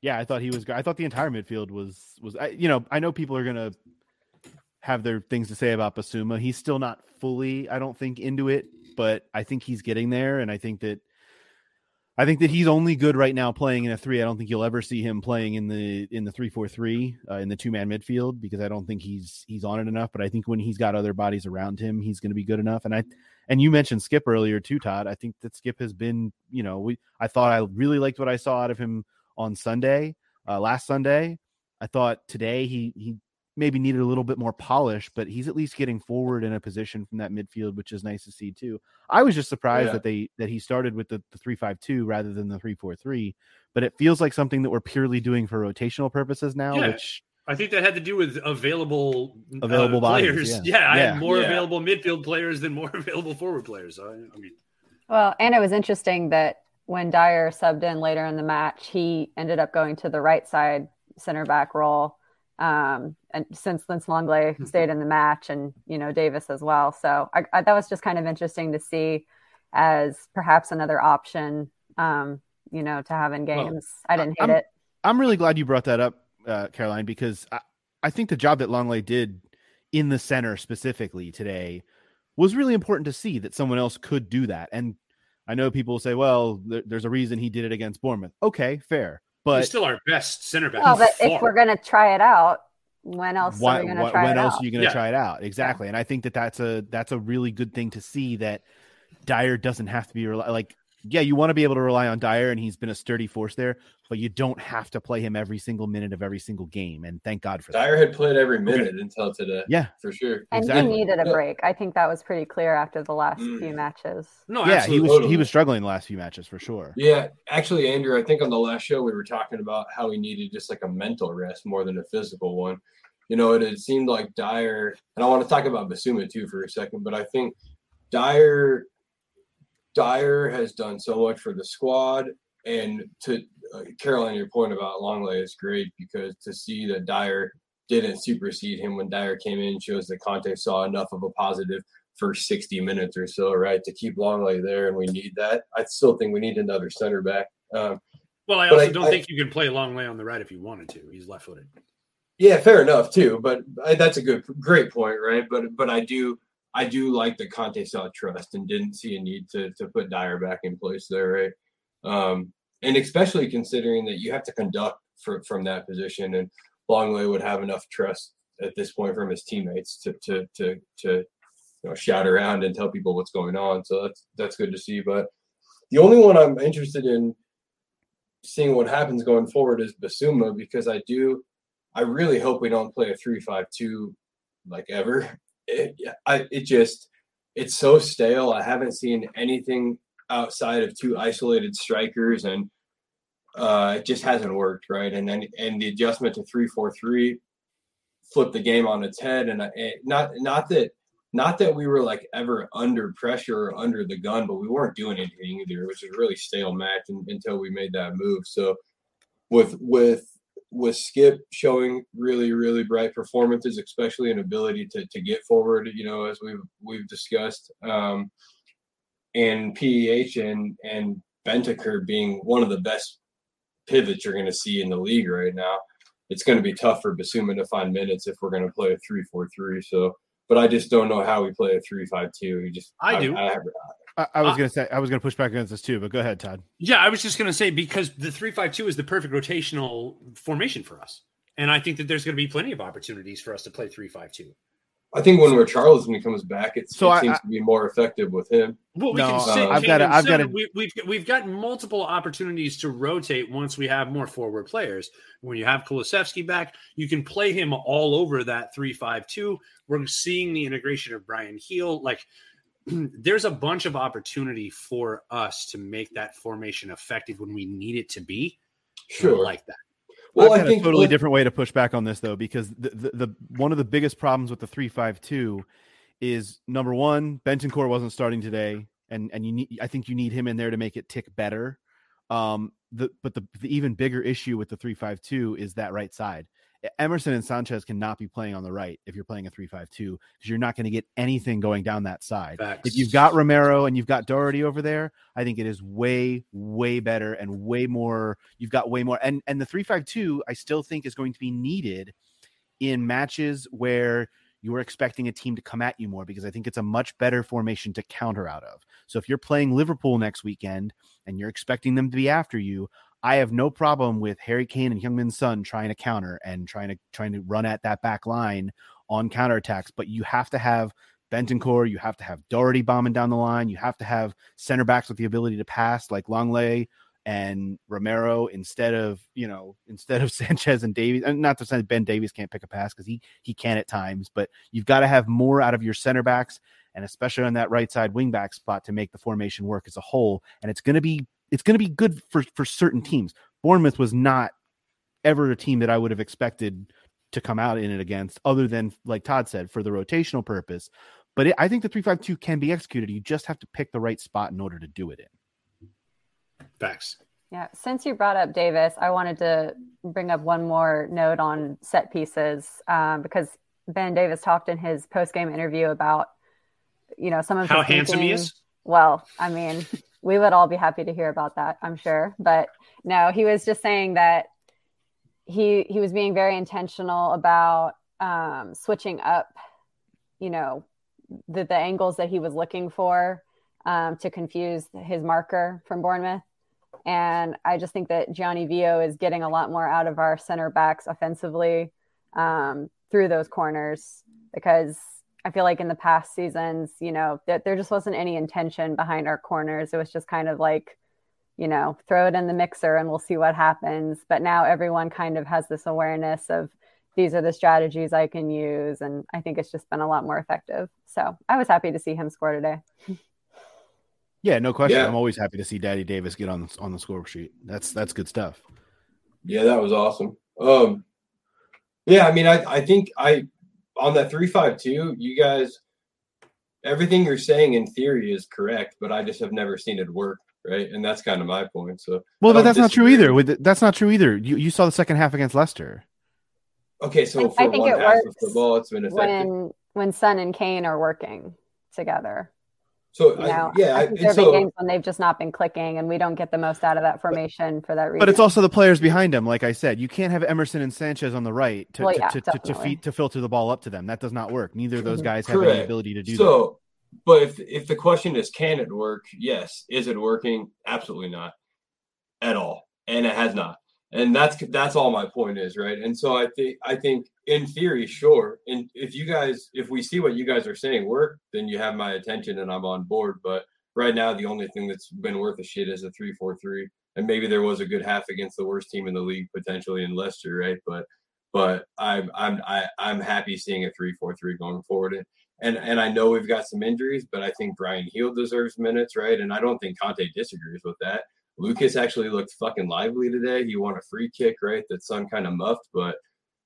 [SPEAKER 2] Yeah i thought he was i thought the entire midfield was was I, you know i know people are gonna have their things to say about bissouma he's still not fully i don't think into it but i think he's getting there and i think that I think that he's only good right now playing in a three. I don't think you'll ever see him playing in the in the three four three uh, in the two man midfield because I don't think he's he's on it enough. But I think when he's got other bodies around him, he's going to be good enough. And I and you mentioned Skip earlier too, Todd. I think that Skip has been you know we I thought I really liked what I saw out of him on Sunday, uh, last Sunday. I thought today he he maybe needed a little bit more polish, but he's at least getting forward in a position from that midfield, which is nice to see too. I was just surprised
[SPEAKER 7] Yeah.
[SPEAKER 2] that they that he started with the, the three five two rather than the three four three, but it feels like something that we're purely doing for rotational purposes now,
[SPEAKER 8] Yeah.
[SPEAKER 2] which
[SPEAKER 8] I think that had to do with available uh,
[SPEAKER 2] Available bodies,
[SPEAKER 8] players.
[SPEAKER 2] yeah.
[SPEAKER 8] I
[SPEAKER 2] Yeah.
[SPEAKER 8] had more
[SPEAKER 7] Yeah.
[SPEAKER 8] available midfield players than more available forward players. I, I mean,
[SPEAKER 1] Well, and it was interesting that when Dier subbed in later in the match, he ended up going to the right side center back role. Um, and since Lince Lenglet
[SPEAKER 8] Hmm.
[SPEAKER 1] stayed in the match, and you know Davies as well, so I, I, that was just kind of interesting to see as perhaps another option. Um, you know, to have in
[SPEAKER 2] Well,
[SPEAKER 1] games. I didn't hate
[SPEAKER 2] I'm-
[SPEAKER 1] it.
[SPEAKER 2] I'm really glad you brought that up, uh, Caroline, because I, I think the job that Lenglet did in the center specifically today was really important to see that someone else could do that. And I know people will say, well, there, there's a reason he did it against Bournemouth. Okay, fair. But
[SPEAKER 8] He's still our best center back.
[SPEAKER 1] Well, but
[SPEAKER 8] far.
[SPEAKER 1] if we're gonna try it out, when else
[SPEAKER 2] why,
[SPEAKER 1] are we gonna
[SPEAKER 2] why-
[SPEAKER 1] try
[SPEAKER 2] when
[SPEAKER 1] it
[SPEAKER 2] else
[SPEAKER 1] out?
[SPEAKER 2] are you going to
[SPEAKER 8] Yeah.
[SPEAKER 2] try it out? Exactly. And I think that that's a that's a really good thing to see that Dier doesn't have to be rely- like yeah, you want to be able to rely on Dier and he's been a sturdy force there, but you don't have to play him every single minute of every single game. And thank God for that.
[SPEAKER 7] Dier had played every minute until today.
[SPEAKER 2] Yeah.
[SPEAKER 7] for sure.
[SPEAKER 1] And
[SPEAKER 2] Exactly.
[SPEAKER 1] he needed a break. I think that was pretty clear after the last
[SPEAKER 7] Mm.
[SPEAKER 1] few matches.
[SPEAKER 8] no,
[SPEAKER 2] yeah, he was
[SPEAKER 7] Totally.
[SPEAKER 2] he was struggling the last few matches for sure.
[SPEAKER 7] Yeah, actually, Andrew, I think on the last show we were talking about how he needed just like a mental rest more than a physical one. You know, it, it seemed like Dier, and I want to talk about Bissouma too for a second, but I think Dier, Dier has done so much for the squad, and to Caroline, your point about Lenglet is great because to see that Dier didn't supersede him when Dier came in shows that Conte saw enough of a positive first 60 minutes or so, right, to keep Lenglet there, and we need that. I still think we need another center back. Um,
[SPEAKER 8] Well, I also
[SPEAKER 7] I-
[SPEAKER 8] don't
[SPEAKER 7] I-
[SPEAKER 8] think you can play Lenglet on the right if you wanted to. He's left footed.
[SPEAKER 7] yeah, fair enough too, but I, that's a good, great point, right? But but I do, I do like that Conte saw trust and didn't see a need to to put Dier back in place there, right? Um, and especially considering that you have to conduct for, from that position, and Lenglet would have enough trust at this point from his teammates to to to to you know shout around and tell people what's going on. So that's that's good to see. But the only one I'm interested in seeing what happens going forward is Bissouma because I do I really hope we don't play a three-five-two like ever. It, I it just it's so stale. I haven't seen anything outside of two isolated strikers, and uh, it just hasn't worked right. And then and the adjustment to three-four-three flipped the game on its head. And I, not not that not that we were like ever under pressure or under the gun, but we weren't doing anything either. which was a really stale match un- until we made that move. So with with with Skip showing really really bright performances, especially an ability to to get forward, you know, as we've we've discussed, um, and Peh and and Bentancur being one of the best pivots you're going to see in the league right now. It's going to be tough for Bissouma to find minutes if we're going to play a three-four-three. So, but I just don't know how we play a three-five-two. You just
[SPEAKER 8] I do.
[SPEAKER 2] I, I was
[SPEAKER 8] Uh,
[SPEAKER 2] gonna say I was gonna push back against this too, but go ahead, Todd.
[SPEAKER 8] Yeah, I was just going to say because the three-five-two is the perfect rotational formation for us, and I think that there's going to be plenty of opportunities for us to play three-five-two.
[SPEAKER 7] I think when Richarlison comes back, it's,
[SPEAKER 2] So
[SPEAKER 7] it
[SPEAKER 2] I-
[SPEAKER 7] seems
[SPEAKER 2] I-
[SPEAKER 7] to be more effective with him.
[SPEAKER 8] Well, we
[SPEAKER 2] No,
[SPEAKER 8] can sit.
[SPEAKER 7] uh,
[SPEAKER 2] I've gotta- I've gotta-
[SPEAKER 8] We, we've we've got multiple opportunities to rotate once we have more forward players. When you have Kulusevski back, you can play him all over that three-five-two. We're seeing the integration of Bryan Gil. Like, there's a bunch of opportunity for us to make that formation effective when we need it to be. And I
[SPEAKER 7] Sure.
[SPEAKER 8] like that.
[SPEAKER 7] Well,
[SPEAKER 2] I've
[SPEAKER 7] I think
[SPEAKER 2] a totally different way to push back on this though, because the, the, the one of the biggest problems with the three five two is number one, Bentancur wasn't starting today, and and you need I think you need him in there to make it tick better. Um, the but the, the even bigger issue with the three five two is that right side. Emerson and Sanchez cannot be playing on the right if you're playing a three five two because you're not going to get anything going down that side.
[SPEAKER 8] Facts.
[SPEAKER 2] If you've got Romero and you've got Doherty over there, I think it is way, way better and way more. You've got way more, and and the three five two, I still think is going to be needed in matches where you are expecting a team to come at you more because I think it's a much better formation to counter out of. So if you're playing Liverpool next weekend and you're expecting them to be after you, I have no problem with Harry Kane and Heung-min Son trying to counter and trying to trying to run at that back line on counterattacks, but you have to have Bentancur, you have to have Doherty bombing down the line, you have to have center backs with the ability to pass like Lenglet and Romero instead of you know instead of Sanchez and Davies. And not to say Ben Davies can't pick a pass because he he can at times, but you've got to have more out of your center backs and especially on that right side wing back spot to make the formation work as a whole. And it's going to be it's going to be good for for certain teams. Bournemouth was not ever a team that I would have expected to come out in it against, other than like Todd said for the rotational purpose. But it, I think the three five two can be executed. You just have to pick the right spot in order to do it in.
[SPEAKER 8] Facts.
[SPEAKER 1] Yeah, since you brought up Davies, I wanted to bring up one more note on set pieces um, because Ben Davies talked in his post game interview about, you know, some of
[SPEAKER 8] How
[SPEAKER 1] his
[SPEAKER 8] handsome he is?
[SPEAKER 1] Well, I mean, we would all be happy to hear about that, I'm sure. But no, he was just saying that he he was being very intentional about um, switching up, you know, the the angles that he was looking for um, to confuse his marker from Bournemouth. And I just think that Gianni Vio is getting a lot more out of our center backs offensively um, through those corners because I feel like in the past seasons, you know, that there just wasn't any intention behind our corners. It was just kind of like, you know, throw it in the mixer and we'll see what happens. But now everyone kind of has this awareness of these are the strategies I can use. And I think it's just been a lot more effective. So I was happy to see him score today.
[SPEAKER 2] Yeah, no question.
[SPEAKER 7] Yeah.
[SPEAKER 2] I'm always happy to see Daddy Davies get on the, on the score sheet. That's that's good stuff.
[SPEAKER 7] Yeah, that was awesome. Um, yeah, I mean, I I think I on that three five two, you guys, everything you're saying in theory is correct, but I just have never seen it work, right? And that's kind of my point. So,
[SPEAKER 2] Well, but
[SPEAKER 7] don't
[SPEAKER 2] that's not true either. With the, that's not true either. You you saw the second half against Leicester.
[SPEAKER 7] Okay, so
[SPEAKER 1] I
[SPEAKER 7] for
[SPEAKER 1] think
[SPEAKER 7] one
[SPEAKER 1] it
[SPEAKER 7] half of
[SPEAKER 1] works
[SPEAKER 7] football, it's been effective.
[SPEAKER 1] when when Son and Kane are working together.
[SPEAKER 7] So
[SPEAKER 1] You
[SPEAKER 7] I- yeah,
[SPEAKER 1] I
[SPEAKER 7] I-
[SPEAKER 1] think
[SPEAKER 7] and
[SPEAKER 1] there have been games when they've just not been clicking, and we don't get the most out of that formation for that reason.
[SPEAKER 2] But it's also the players behind him. Like I said, you can't have Emerson and Sanchez on the right to
[SPEAKER 1] Well,
[SPEAKER 2] to,
[SPEAKER 1] yeah,
[SPEAKER 2] to, to, to feed to filter the ball up to them. That does not work. Neither of those guys have any ability to do that.
[SPEAKER 7] so. But if if the question is, can it work? Yes. Is it working? Absolutely not, at all, and it has not. And that's that's all my point is, right? And so I think I think in theory, sure. And if you guys, if we see what you guys are saying work, then you have my attention and I'm on board. But right now, the only thing that's been worth a shit is a three four three. And maybe there was a good half against the worst team in the league potentially in Leicester, right? But but I'm I'm I, I'm happy seeing a three four three going forward. And and and I know we've got some injuries, but I think Bryan Gil deserves minutes, right? And I don't think Conte disagrees with that. Lucas actually looked fucking lively today. He won a free kick, right? That Son kind of muffed, but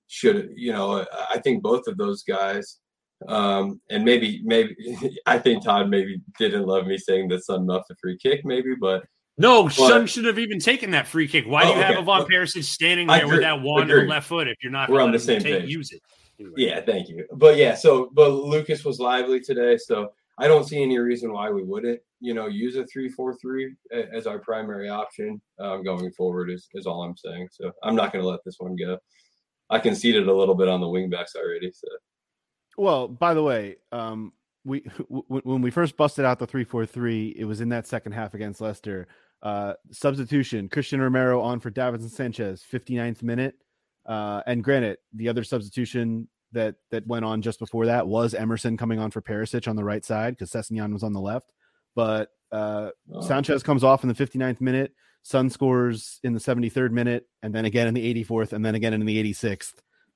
[SPEAKER 7] should you know? I think both of those guys, um, and maybe maybe I think Todd maybe didn't love me saying that Son muffed a free kick, maybe, but
[SPEAKER 8] No,
[SPEAKER 7] But-
[SPEAKER 8] Son should have even taken that free kick. Why do
[SPEAKER 7] Oh,
[SPEAKER 8] you have
[SPEAKER 7] okay.
[SPEAKER 8] Ivan Perisic standing there with that wand on left foot if you're not
[SPEAKER 7] We're on the same
[SPEAKER 8] take-
[SPEAKER 7] page.
[SPEAKER 8] use it? Anyway.
[SPEAKER 7] Yeah, thank you. But yeah, so but Lucas was lively today, so I don't see any reason why we wouldn't, you know, use a three-four-three as our primary option um, going forward. Is is all I'm saying. So I'm not going to let this one go. I conceded a little bit on the wingbacks already. So
[SPEAKER 2] Well, by the way, um, we w- when we first busted out the three four three, it was in that second half against Leicester. Uh, substitution: Christian Romero on for Davinson Sanchez, 59th minute. Uh, and granted, the other substitution that that went on just before that was Emerson coming on for Perisic on the right side because Sessegnon was on the left. But uh,
[SPEAKER 7] uh,
[SPEAKER 2] Sanchez comes off in the 59th minute. Son scores in the 73rd minute, and then again in the 84th, and then again in the 86th,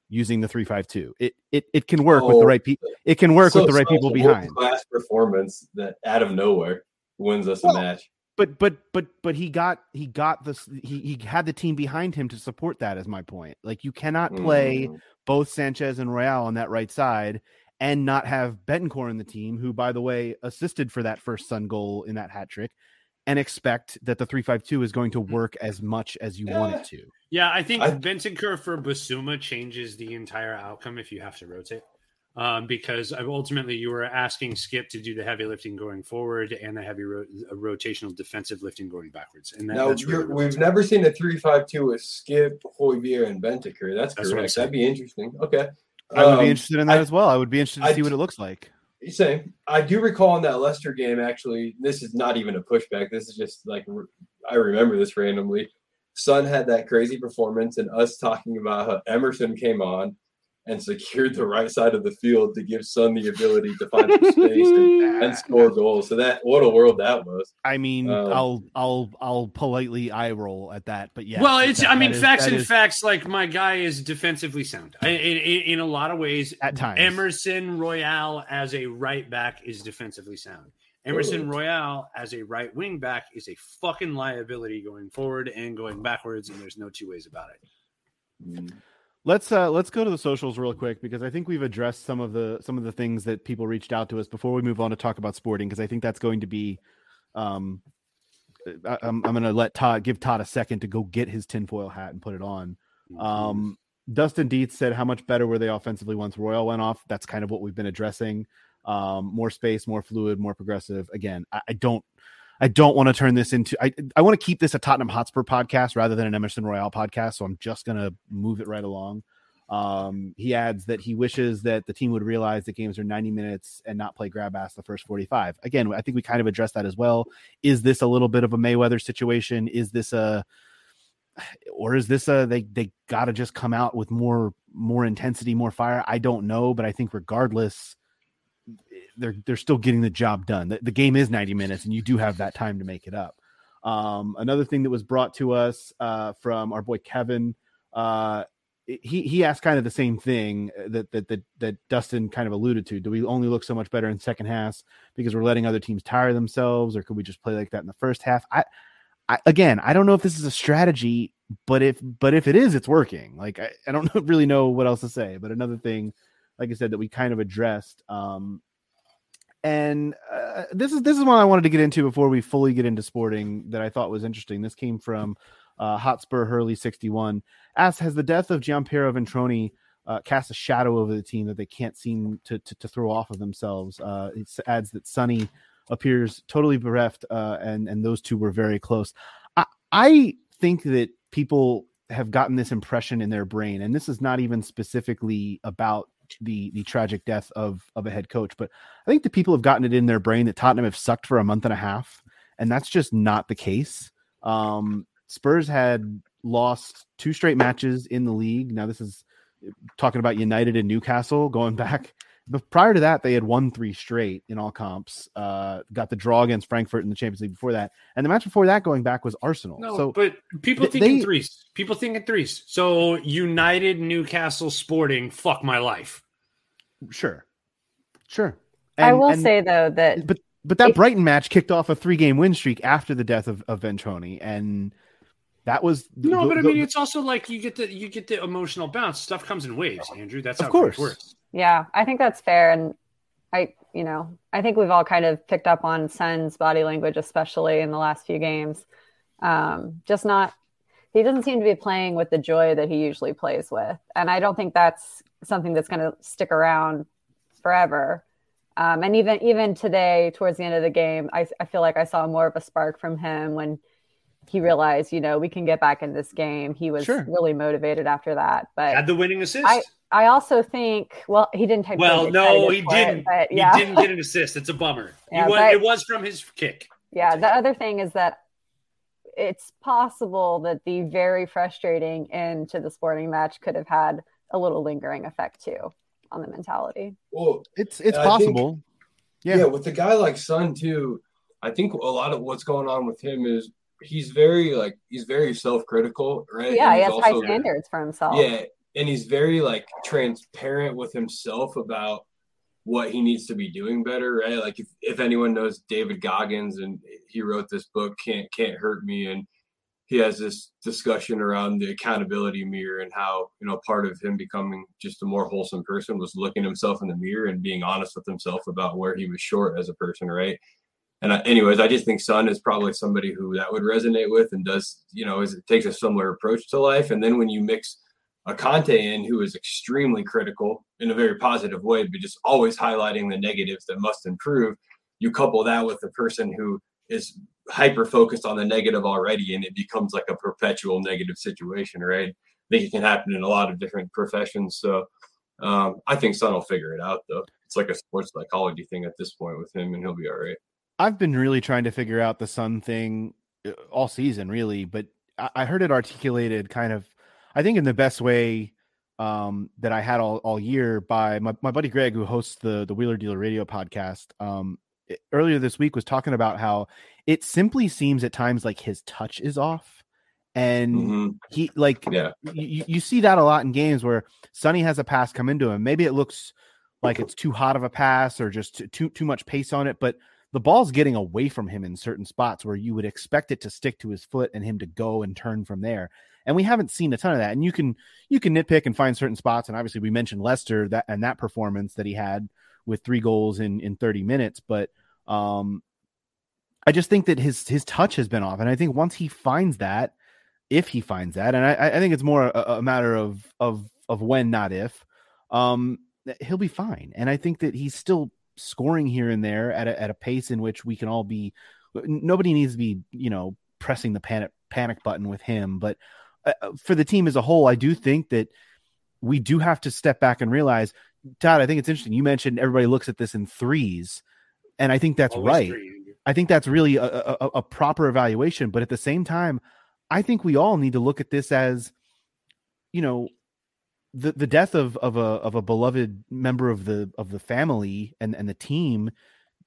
[SPEAKER 2] using the 352. It it it can work with
[SPEAKER 7] Oh,
[SPEAKER 2] the right people. It can work
[SPEAKER 7] so
[SPEAKER 2] with the right people behind.
[SPEAKER 7] Class performance that out of nowhere wins us a match.
[SPEAKER 2] But but but but he got he got this. He he had the team behind him to support that. Is my point. Like you cannot play
[SPEAKER 7] Mm.
[SPEAKER 2] both Sanchez and Royal on that right side. And not have Bentancur in the team, who, by the way, assisted for that first Son goal in that hat trick, and expect that the three five two is going to work as much as you want it to.
[SPEAKER 8] Yeah, I think
[SPEAKER 7] I-
[SPEAKER 8] Bentancur for Bissouma changes the entire outcome if you have to rotate. Um, because ultimately you were asking Skip to do the heavy lifting going forward and the heavy ro- uh, rotational defensive lifting going backwards. And that,
[SPEAKER 7] Now
[SPEAKER 8] that's really
[SPEAKER 7] we've
[SPEAKER 8] it's
[SPEAKER 7] never seen a three-five-two with Skip, Højbjerg, and Bentancur. That's,
[SPEAKER 8] That's
[SPEAKER 7] correct. That'd be interesting. Okay.
[SPEAKER 2] I would
[SPEAKER 7] Um,
[SPEAKER 2] be interested in that
[SPEAKER 7] I-
[SPEAKER 2] as well. I would be interested to
[SPEAKER 7] I
[SPEAKER 2] see what it looks like.
[SPEAKER 7] Same. I do recall in that Leicester game. Actually, this is not even a pushback. This is just like I remember this randomly. Son had that crazy performance, and us talking about how Emerson came on and secured the right side of the field to give Son the ability to find some space and, and score goals. So that what a world that was.
[SPEAKER 2] I mean,
[SPEAKER 7] Um,
[SPEAKER 2] I'll I'll I'll politely eye roll at that, but yeah.
[SPEAKER 8] well, it's
[SPEAKER 2] that-
[SPEAKER 8] I mean
[SPEAKER 2] that is-
[SPEAKER 8] facts and
[SPEAKER 2] is
[SPEAKER 8] facts. Like my guy is defensively sound I, in, in, in a lot of ways.
[SPEAKER 2] at times.
[SPEAKER 8] Emerson Royal as a right back is defensively sound. Emerson
[SPEAKER 7] Totally.
[SPEAKER 8] Royal as a right wing back is a fucking liability going forward and going backwards, and there's no two ways about it.
[SPEAKER 2] Let's uh let's go to the socials real quick because I think we've addressed some of the some of the things that people reached out to us before we move on to talk about sporting because I think that's going to be um I, I'm I'm gonna let Todd give Todd a second to go get his tinfoil hat and put it on. Um Dustin Dietz said how much better were they offensively once Royal went off? That's kind of what we've been addressing. Um, more space, more fluid, more progressive. Again, I, I don't I don't want to turn this into I I want to keep this a Tottenham Hotspur podcast rather than an Emerson Royal podcast, so I'm just gonna move it right along. Um, he adds that he wishes that the team would realize that games are 90 minutes and not play grab ass the first 45. Again, I think we kind of addressed that as well. Is this a little bit of a Mayweather situation? Is this a or is this a they they got to just come out with more more intensity, more fire? I don't know, but I think regardless, they're they're still getting the job done. The, the game is 90 minutes, and you do have that time to make it up. Um, another thing that was brought to us uh, from our boy Kevin, uh, he he asked kind of the same thing that, that that that Dustin kind of alluded to. Do we only look so much better in second half because we're letting other teams tire themselves, or could we just play like that in the first half? I, I again, I don't know if this is a strategy, but if but if it is, it's working. Like I, I don't really know what else to say. But another thing, like I said, that we kind of addressed. Um, and uh, this is this is one I wanted to get into before we fully get into sporting that I thought was interesting. This came from uh, Hotspur Hurley sixty one. Asks, has the death of Gianpiero Ventrone uh, cast a shadow over the team that they can't seem to to, to throw off of themselves? Uh, it adds that Sonny appears totally bereft, uh, and and those two were very close. I, I think that people have gotten this impression in their brain, and this is not even specifically about the the tragic death of of a head coach, but I think the people have gotten it in their brain that Tottenham have sucked for a month and a half, and that's just not the case. Um, Spurs had lost two straight matches in the league. Now this is talking about United and Newcastle going back. But prior to that, they had won three straight in all comps. Uh, got the draw against Frankfurt in the Champions League before that, and the match before that going back was Arsenal.
[SPEAKER 8] No,
[SPEAKER 2] so
[SPEAKER 8] but people
[SPEAKER 2] th-
[SPEAKER 8] think in
[SPEAKER 2] they-
[SPEAKER 8] threes. People think in threes. So United, Newcastle, Sporting, fuck my life.
[SPEAKER 2] sure, sure.
[SPEAKER 1] I will
[SPEAKER 2] and-
[SPEAKER 1] say though that
[SPEAKER 2] but but that
[SPEAKER 1] If-
[SPEAKER 2] Brighton match kicked off a three game win streak after the death of, of Ventrone, and that was
[SPEAKER 8] No,
[SPEAKER 2] the-
[SPEAKER 8] but I
[SPEAKER 2] the-
[SPEAKER 8] mean, it's also like you get the you get the emotional bounce. Stuff comes in waves, Andrew. That's
[SPEAKER 2] Of
[SPEAKER 8] how
[SPEAKER 2] course.
[SPEAKER 8] it works.
[SPEAKER 1] Yeah, I think that's fair. And I, you know, I think we've all kind of picked up on Son's body language, especially in the last few games. Um, just not, he doesn't seem to be playing with the joy that he usually plays with. And I don't think that's something that's going to stick around forever. Um, and even even today, towards the end of the game, I, I feel like I saw more of a spark from him when he realized, you know, we can get back in this game. He was
[SPEAKER 2] Sure.
[SPEAKER 1] really motivated after that. But
[SPEAKER 8] Had the winning assist.
[SPEAKER 1] I- I also think, well, he didn't take.
[SPEAKER 8] well, no, he didn't.
[SPEAKER 1] but
[SPEAKER 8] He didn't get an assist. It's a bummer.
[SPEAKER 1] Yeah,
[SPEAKER 8] he was,
[SPEAKER 1] but-
[SPEAKER 8] it was from his kick.
[SPEAKER 1] yeah. The other thing is that it's possible that the very frustrating end to the sporting match could have had a little lingering effect too on the mentality.
[SPEAKER 7] Well,
[SPEAKER 2] it's it's
[SPEAKER 7] I think-
[SPEAKER 2] possible.
[SPEAKER 7] yeah.
[SPEAKER 2] yeah.
[SPEAKER 7] with a guy like Son too, I think a lot of what's going on with him is he's very like he's very self-critical, right?
[SPEAKER 1] Yeah, he has high standards for himself.
[SPEAKER 7] Yeah, and he's very like transparent with himself about what he needs to be doing better, right? Like if, if anyone knows David Goggins and he wrote this book, Can't Can't Hurt Me, and he has this discussion around the accountability mirror and how, you know, part of him becoming just a more wholesome person was looking himself in the mirror and being honest with himself about where he was short as a person, right? And I, anyways, I just think Son is probably somebody who that would resonate with and does, you know, is takes a similar approach to life. And then when you mix a Conte in who is extremely critical in a very positive way, but just always highlighting the negatives that must improve. You couple that with a person who is hyper focused on the negative already, and it becomes like a perpetual negative situation, right? I think it can happen in a lot of different professions. So um, I think Son will figure it out, though. It's like a sports psychology thing at this point with him, and he'll be all right.
[SPEAKER 2] I've been really trying to figure out the Son thing uh, all season, really, but I, heard it articulated kind of, I think, in the best way um, that I had all, all year by my, my buddy Greg, who hosts the the Wheeler Dealer Radio podcast. Um, it- earlier this week was talking about how it simply seems at times like his touch is off, and
[SPEAKER 7] Mhm.
[SPEAKER 2] he like
[SPEAKER 7] Yeah.
[SPEAKER 2] you, you see that a lot in games where Sonny has a pass come into him. Maybe it looks like it's too hot of a pass or just too, too much pace on it, but the ball's getting away from him in certain spots where you would expect it to stick to his foot and him to go and turn from there. and we haven't seen a ton of that. And you can you can nitpick and find certain spots, and obviously we mentioned Leicester that and that performance that he had with three goals in in 30 minutes, but um, I just think that his his touch has been off, and I think once he finds that, if he finds that, and I, I think it's more a, a matter of of of when, not if, um, he'll be fine. And I think that he's still scoring here and there at a, at a pace in which we can all be. Nobody needs to be, you know, pressing the panic panic button with him, but uh, for the team as a whole, I do think that we do have to step back and realize. Todd, I think it's interesting. You mentioned everybody looks at this in threes, and I think that's
[SPEAKER 8] Always
[SPEAKER 2] right.
[SPEAKER 8] three.
[SPEAKER 2] I think that's really a, a, a proper evaluation. But at the same time, I think we all need to look at this as, you know, the the death of of a of a beloved member of the of the family and and the team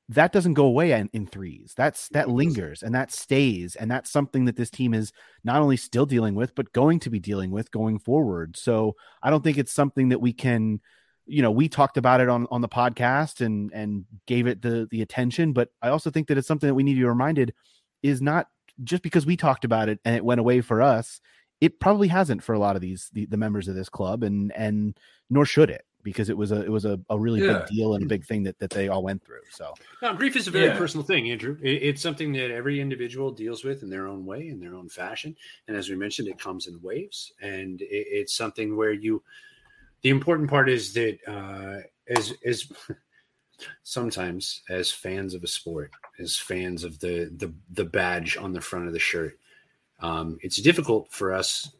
[SPEAKER 2] that doesn't go away in, in threes. That's that lingers and that stays and that's something that this team is not only still dealing with but going to be dealing with going forward. So i don't think it's something that we can you know we talked about it on on the podcast and and gave it the the attention but i also think that it's something that we need to be reminded is not just because we talked about it and it went away for us it probably hasn't for a lot of these the, the members of this club and and nor should it because it was a it was a, a really
[SPEAKER 7] Yeah.
[SPEAKER 2] big deal and a big thing that that they all went through so
[SPEAKER 8] No, grief is a very
[SPEAKER 7] Yeah.
[SPEAKER 8] personal thing, Andrew. It- it's something that every individual deals with in their own way, in their own fashion. And as we mentioned, it comes in waves, and it, it's something where you. The important part is that uh, as as sometimes as fans of a sport, as fans of the the the badge on the front of the shirt, um, it's difficult for us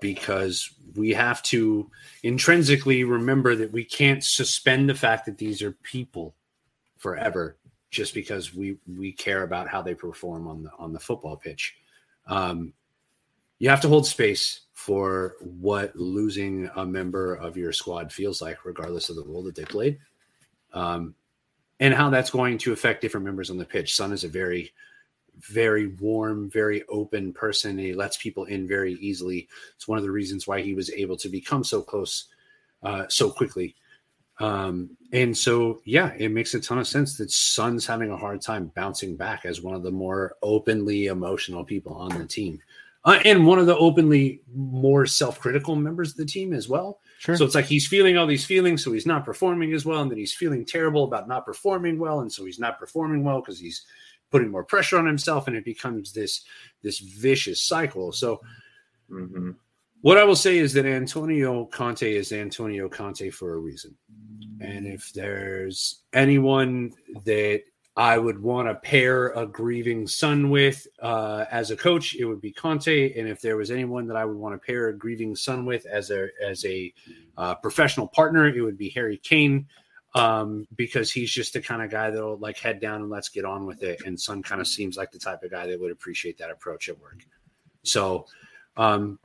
[SPEAKER 8] because we have to intrinsically remember that we can't suspend the fact that these are people forever just because we we care about how they perform on the on the football pitch. Um, you have to hold space for what losing a member of your squad feels like, regardless of the role that they played, um, and how that's going to affect different members on the pitch. Son is a very very warm, very open person. He lets people in very easily. It's one of the reasons why he was able to become so close uh, so quickly. Um, and so, yeah, it makes a ton of sense that Son's having a hard time bouncing back as one of the more openly emotional people on the team. Uh, and one of the openly more self-critical members of the team as well.
[SPEAKER 2] sure
[SPEAKER 8] So it's like he's feeling all these feelings, so he's not performing as well, and then he's feeling terrible about not performing well, and so he's not performing well because he's putting more pressure on himself, and it becomes this this vicious cycle. So
[SPEAKER 7] Mhm.
[SPEAKER 8] what I will say is that Antonio Conte is Antonio Conte for a reason. And if there's anyone that I would want to pair a grieving Son with uh, as a coach, it would be Conte. And if there was anyone that I would want to pair a grieving Son with as a as a uh, professional partner, it would be Harry Kane, um, because he's just the kind of guy that'll like head down and let's get on with it. And Son kind of seems like the type of guy that would appreciate that approach at work. So um,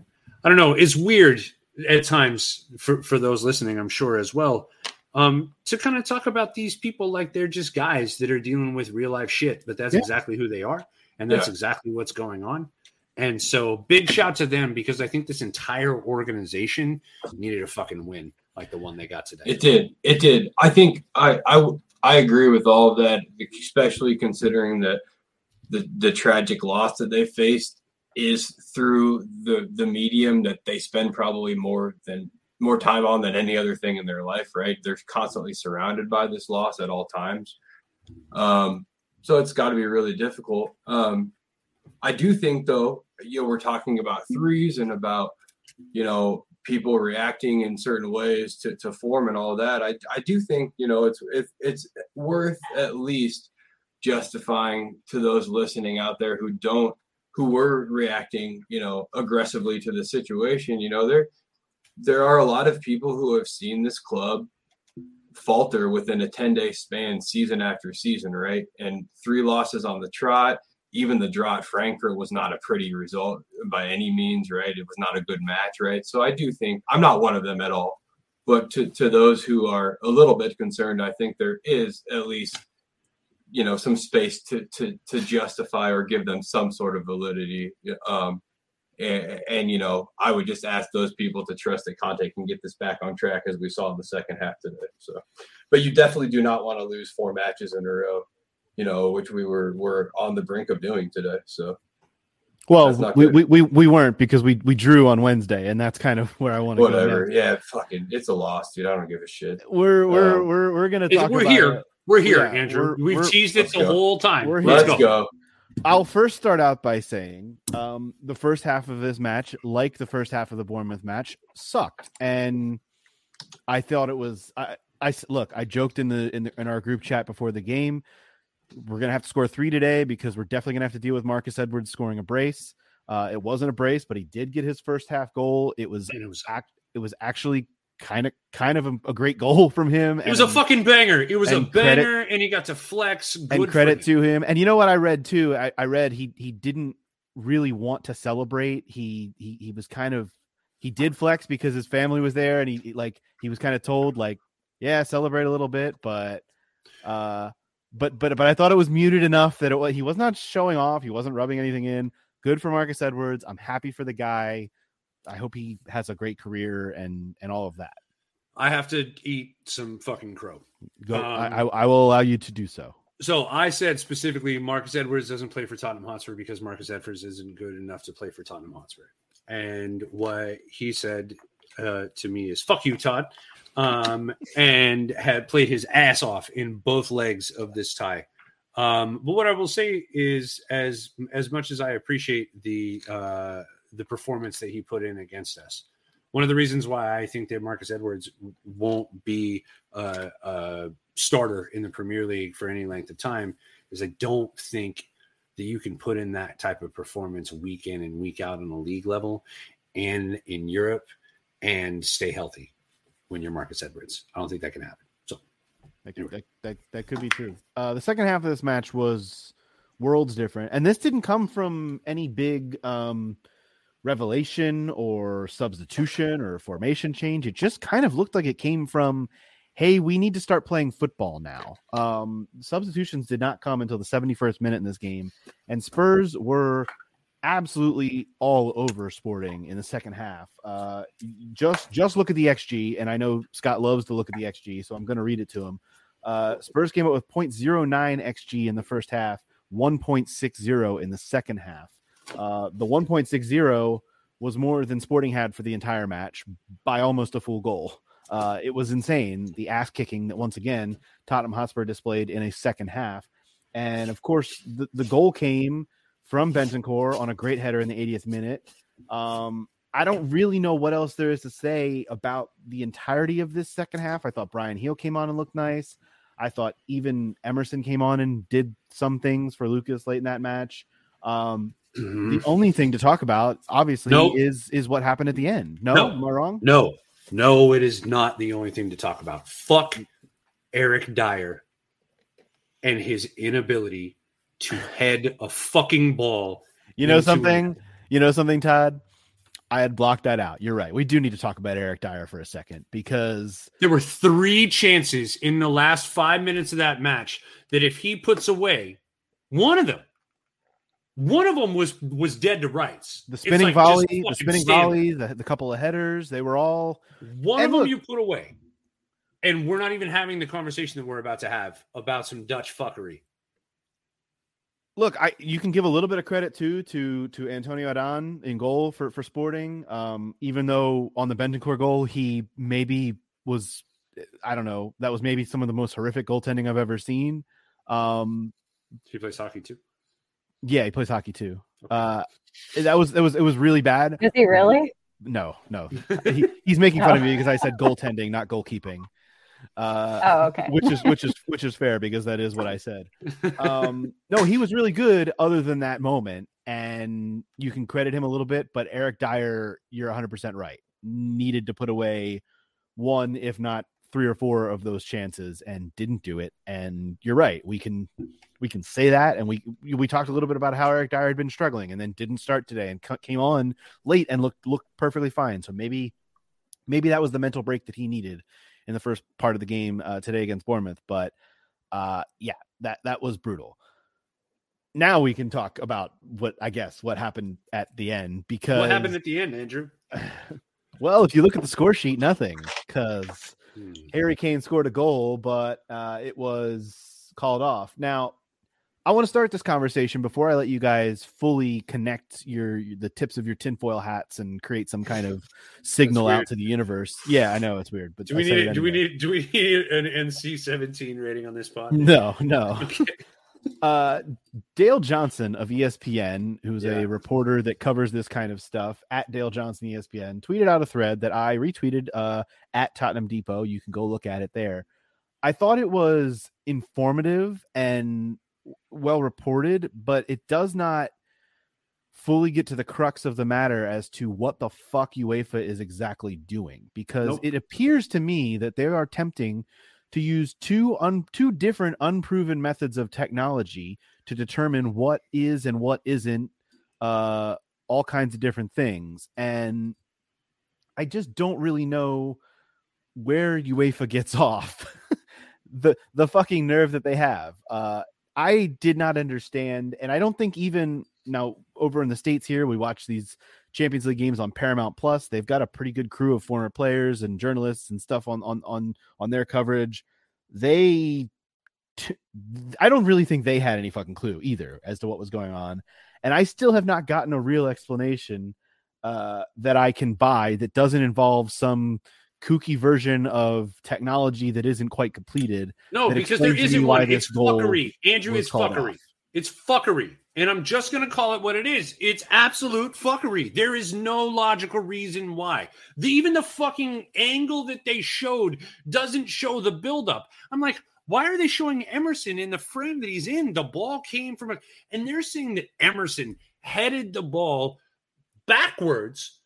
[SPEAKER 8] I don't know. It's weird at times for, for those listening, I'm sure as well, um, to kind of talk about these people like they're just guys that are dealing with real life shit, but that's
[SPEAKER 2] Yeah.
[SPEAKER 8] exactly who they are. And that's
[SPEAKER 7] Yeah.
[SPEAKER 8] exactly what's going on. And so big shout to them because I think this entire organization needed a fucking win like the one they got today.
[SPEAKER 7] It did. It did. I think I I I agree with all of that, especially considering that the the tragic loss that they faced is through the the medium that they spend probably more than more time on than any other thing in their life. Right? They're constantly surrounded by this loss at all times. Um, so it's got to be really difficult. Um, I do think though, you know, we're talking about threes and about you know people reacting in certain ways to, to form and all that. I, I do think, you know, it's, it, it's worth at least justifying to those listening out there who don't, who were reacting, you know, aggressively to the situation. You know, there, there are a lot of people who have seen this club falter within a 10 day span, season after season, right? And three losses on the trot, even the draw at Frankfurt was not a pretty result by any means, right? It was not a good match, right? So I do think I'm not one of them at all. But to, to those who are a little bit concerned, I think there is at least, you know, some space to to to justify or give them some sort of validity. Um, and, and you know, I would just ask those people to trust that Conte can get this back on track as we saw in the second half today. So, but you definitely do not want to lose four matches in a row you know, which we were were on the brink of doing today. So
[SPEAKER 2] Well, we, we, we we weren't because we we drew on Wednesday, and that's kind of where I want to go.
[SPEAKER 7] Whatever.
[SPEAKER 2] next.
[SPEAKER 7] Yeah, fucking, it's a loss, dude. I don't give a shit.
[SPEAKER 2] We're we're
[SPEAKER 7] Um,
[SPEAKER 2] we're we're gonna talk.
[SPEAKER 8] we're
[SPEAKER 2] about
[SPEAKER 8] here.
[SPEAKER 2] it.
[SPEAKER 8] We're here,
[SPEAKER 2] Yeah,
[SPEAKER 8] Andrew.
[SPEAKER 2] we're-
[SPEAKER 8] We've
[SPEAKER 2] we're-
[SPEAKER 8] teased it the
[SPEAKER 7] go.
[SPEAKER 8] whole time.
[SPEAKER 2] We're here.
[SPEAKER 8] Let's,
[SPEAKER 7] Let's
[SPEAKER 8] go.
[SPEAKER 7] go.
[SPEAKER 2] I'll first start out by saying um, the first half of this match, like the first half of the Bournemouth match, sucked, and I thought it was. I, I look. I joked in the, in the in our group chat before the game. We're gonna have to score three today because we're definitely gonna have to deal with Marcus Edwards scoring a brace. Uh, it wasn't a brace, but he did get his first half goal. It was
[SPEAKER 8] And it was
[SPEAKER 2] act, it was actually kind of kind of a, a great goal from him.
[SPEAKER 8] It was a fucking banger. It was a
[SPEAKER 2] and credit-
[SPEAKER 8] banger, and he got to flex. Good
[SPEAKER 2] and credit to him. And you know what I read too? I, I read he he didn't really want to celebrate. He he he was kind of he did flex because his family was there, and he he, like he was kind of told like yeah celebrate a little bit, but uh but but but I thought it was muted enough that it, he was not showing off. He wasn't rubbing anything in. Good for Marcus Edwards. I'm happy for the guy. I hope he has a great career and and all of that.
[SPEAKER 8] I have to eat some fucking crow.
[SPEAKER 2] Go, I, I
[SPEAKER 8] Um,
[SPEAKER 2] I will allow you to do so.
[SPEAKER 8] So I said specifically, Marcus Edwards doesn't play for Tottenham Hotspur because Marcus Edwards isn't good enough to play for Tottenham Hotspur. And what he said uh, to me is "fuck you, Todd," um, and had played his ass off in both legs of this tie. Um, but what I will say is, as as much as I appreciate the uh, the performance that he put in against us, one of the reasons why I think that Marcus Edwards won't be a, a starter in the Premier League for any length of time is I don't think that you can put in that type of performance week in and week out on a league level and in Europe and stay healthy when you're Marcus Edwards. I don't think that can happen. So
[SPEAKER 2] That could, that, that, that could be true. Uh, the second half of this match was worlds different, and this didn't come from any big um, revelation or substitution or formation change. It just kind of looked like it came from, hey, we need to start playing football now. Um, substitutions did not come until the 71st minute in this game, and Spurs were absolutely all over sporting in the second half. Uh just just look at the xg and i know scott loves to look at the xg so i'm going to read it to him. Uh spurs came up with 0.09 xg in the first half 1.60 in the second half. Uh the 1.60 was more than sporting had for the entire match by almost a full goal. Uh it was insane the ass kicking that once again tottenham hotspur displayed in a second half. And of course the, the goal came from Bentancur on a great header in the 80th minute. Um, I don't really know what else there is to say about the entirety of this second half. I thought Brian Heel came on and looked nice. I thought even Emerson came on and did some things for Lucas late in that match. Um, the only thing to talk about, obviously,
[SPEAKER 8] Nope.
[SPEAKER 2] is is what happened at the end. No,
[SPEAKER 8] No.
[SPEAKER 2] am I wrong?
[SPEAKER 8] no, no, it is not the only thing to talk about. Fuck Eric Dier and his inability to head a fucking ball.
[SPEAKER 2] You know something? You know something, Todd? I had blocked that out. You're right. We do need to talk about Eric Dier for a second because
[SPEAKER 8] There were three chances in the last five minutes of that match that if he puts away one of them, one of them was was dead to rights.
[SPEAKER 2] the spinning
[SPEAKER 8] like,
[SPEAKER 2] volley, the spinning volley, the, the couple of headers, they were all.
[SPEAKER 8] One of them you put away, and we're not even having the conversation that we're about to have about some Dutch fuckery.
[SPEAKER 2] Look. I you can give a little bit of credit too to to Antonio Adan in goal for for Sporting. Um, even though on the Bentancur goal he maybe was, I don't know, that was maybe some of the most horrific goaltending I've ever seen. Um,
[SPEAKER 8] He plays hockey too.
[SPEAKER 2] yeah, he plays hockey too. Uh, that was it was it was really bad.
[SPEAKER 1] Is he really?
[SPEAKER 2] No, no, he, he's making fun of me because I said goaltending, not goalkeeping. Uh,
[SPEAKER 1] Oh, okay.
[SPEAKER 2] which is which is which is fair because that is what I said. Um, no, he was really good other than that moment, and you can credit him a little bit. But Eric Dier, you're 100 percent right. Needed to put away one, if not three or four of those chances, and didn't do it. And you're right. We can we can say that, and we we talked a little bit about how Eric Dier had been struggling, and then didn't start today, and came on late and looked looked perfectly fine. So maybe maybe that was the mental break that he needed in the first part of the game uh, today against Bournemouth. But uh, yeah, that that was brutal. Now we can talk about what I guess what happened at the end because
[SPEAKER 8] What happened at the end, Andrew?
[SPEAKER 2] well, if you look at the score sheet, nothing because
[SPEAKER 8] Hmm.
[SPEAKER 2] Harry Kane scored a goal, but uh, it was called off. Now, I want to start this conversation before I let you guys fully connect your the tips of your tinfoil hats and create some kind of signal out to the universe. Yeah, I know it's weird, but
[SPEAKER 8] Do we need?
[SPEAKER 2] it
[SPEAKER 8] Do we need? Do we need an NC seventeen rating on this pod?
[SPEAKER 2] No, no.
[SPEAKER 8] Okay.
[SPEAKER 2] Uh, Dale Johnson of ESPN, who's
[SPEAKER 8] Yeah.
[SPEAKER 2] a reporter that covers this kind of stuff, at Dale Johnson ESPN, tweeted out a thread that I retweeted uh, at Tottenham Depot. You can go look at it there. I thought it was informative and well reported, but it does not fully get to the crux of the matter as to what the fuck UEFA is exactly doing because
[SPEAKER 8] Nope.
[SPEAKER 2] it appears to me that they are attempting to use two un, two different unproven methods of technology to determine what is and what isn't uh all kinds of different things and I just don't really know where UEFA gets off the the fucking nerve that they have. Uh I did not understand and I don't think even now over in the states here we watch these Champions League games on Paramount Plus. They've got a pretty good crew of former players and journalists and stuff on on on on their coverage. They t- I don't really think they had any fucking clue either as to what was going on. And I still have not gotten a real explanation uh, that I can buy that doesn't involve some kooky version of technology that isn't quite completed.
[SPEAKER 8] No, because there isn't one. It's fuckery. Andrew, it's fuckery. It's fuckery. And I'm just going to call it what it is. It's absolute fuckery. There is no logical reason why. The, even the fucking angle that they showed doesn't show the buildup. I'm like, why are they showing Emerson in the frame that he's in? The ball came from a, and they're saying that Emerson headed the ball backwards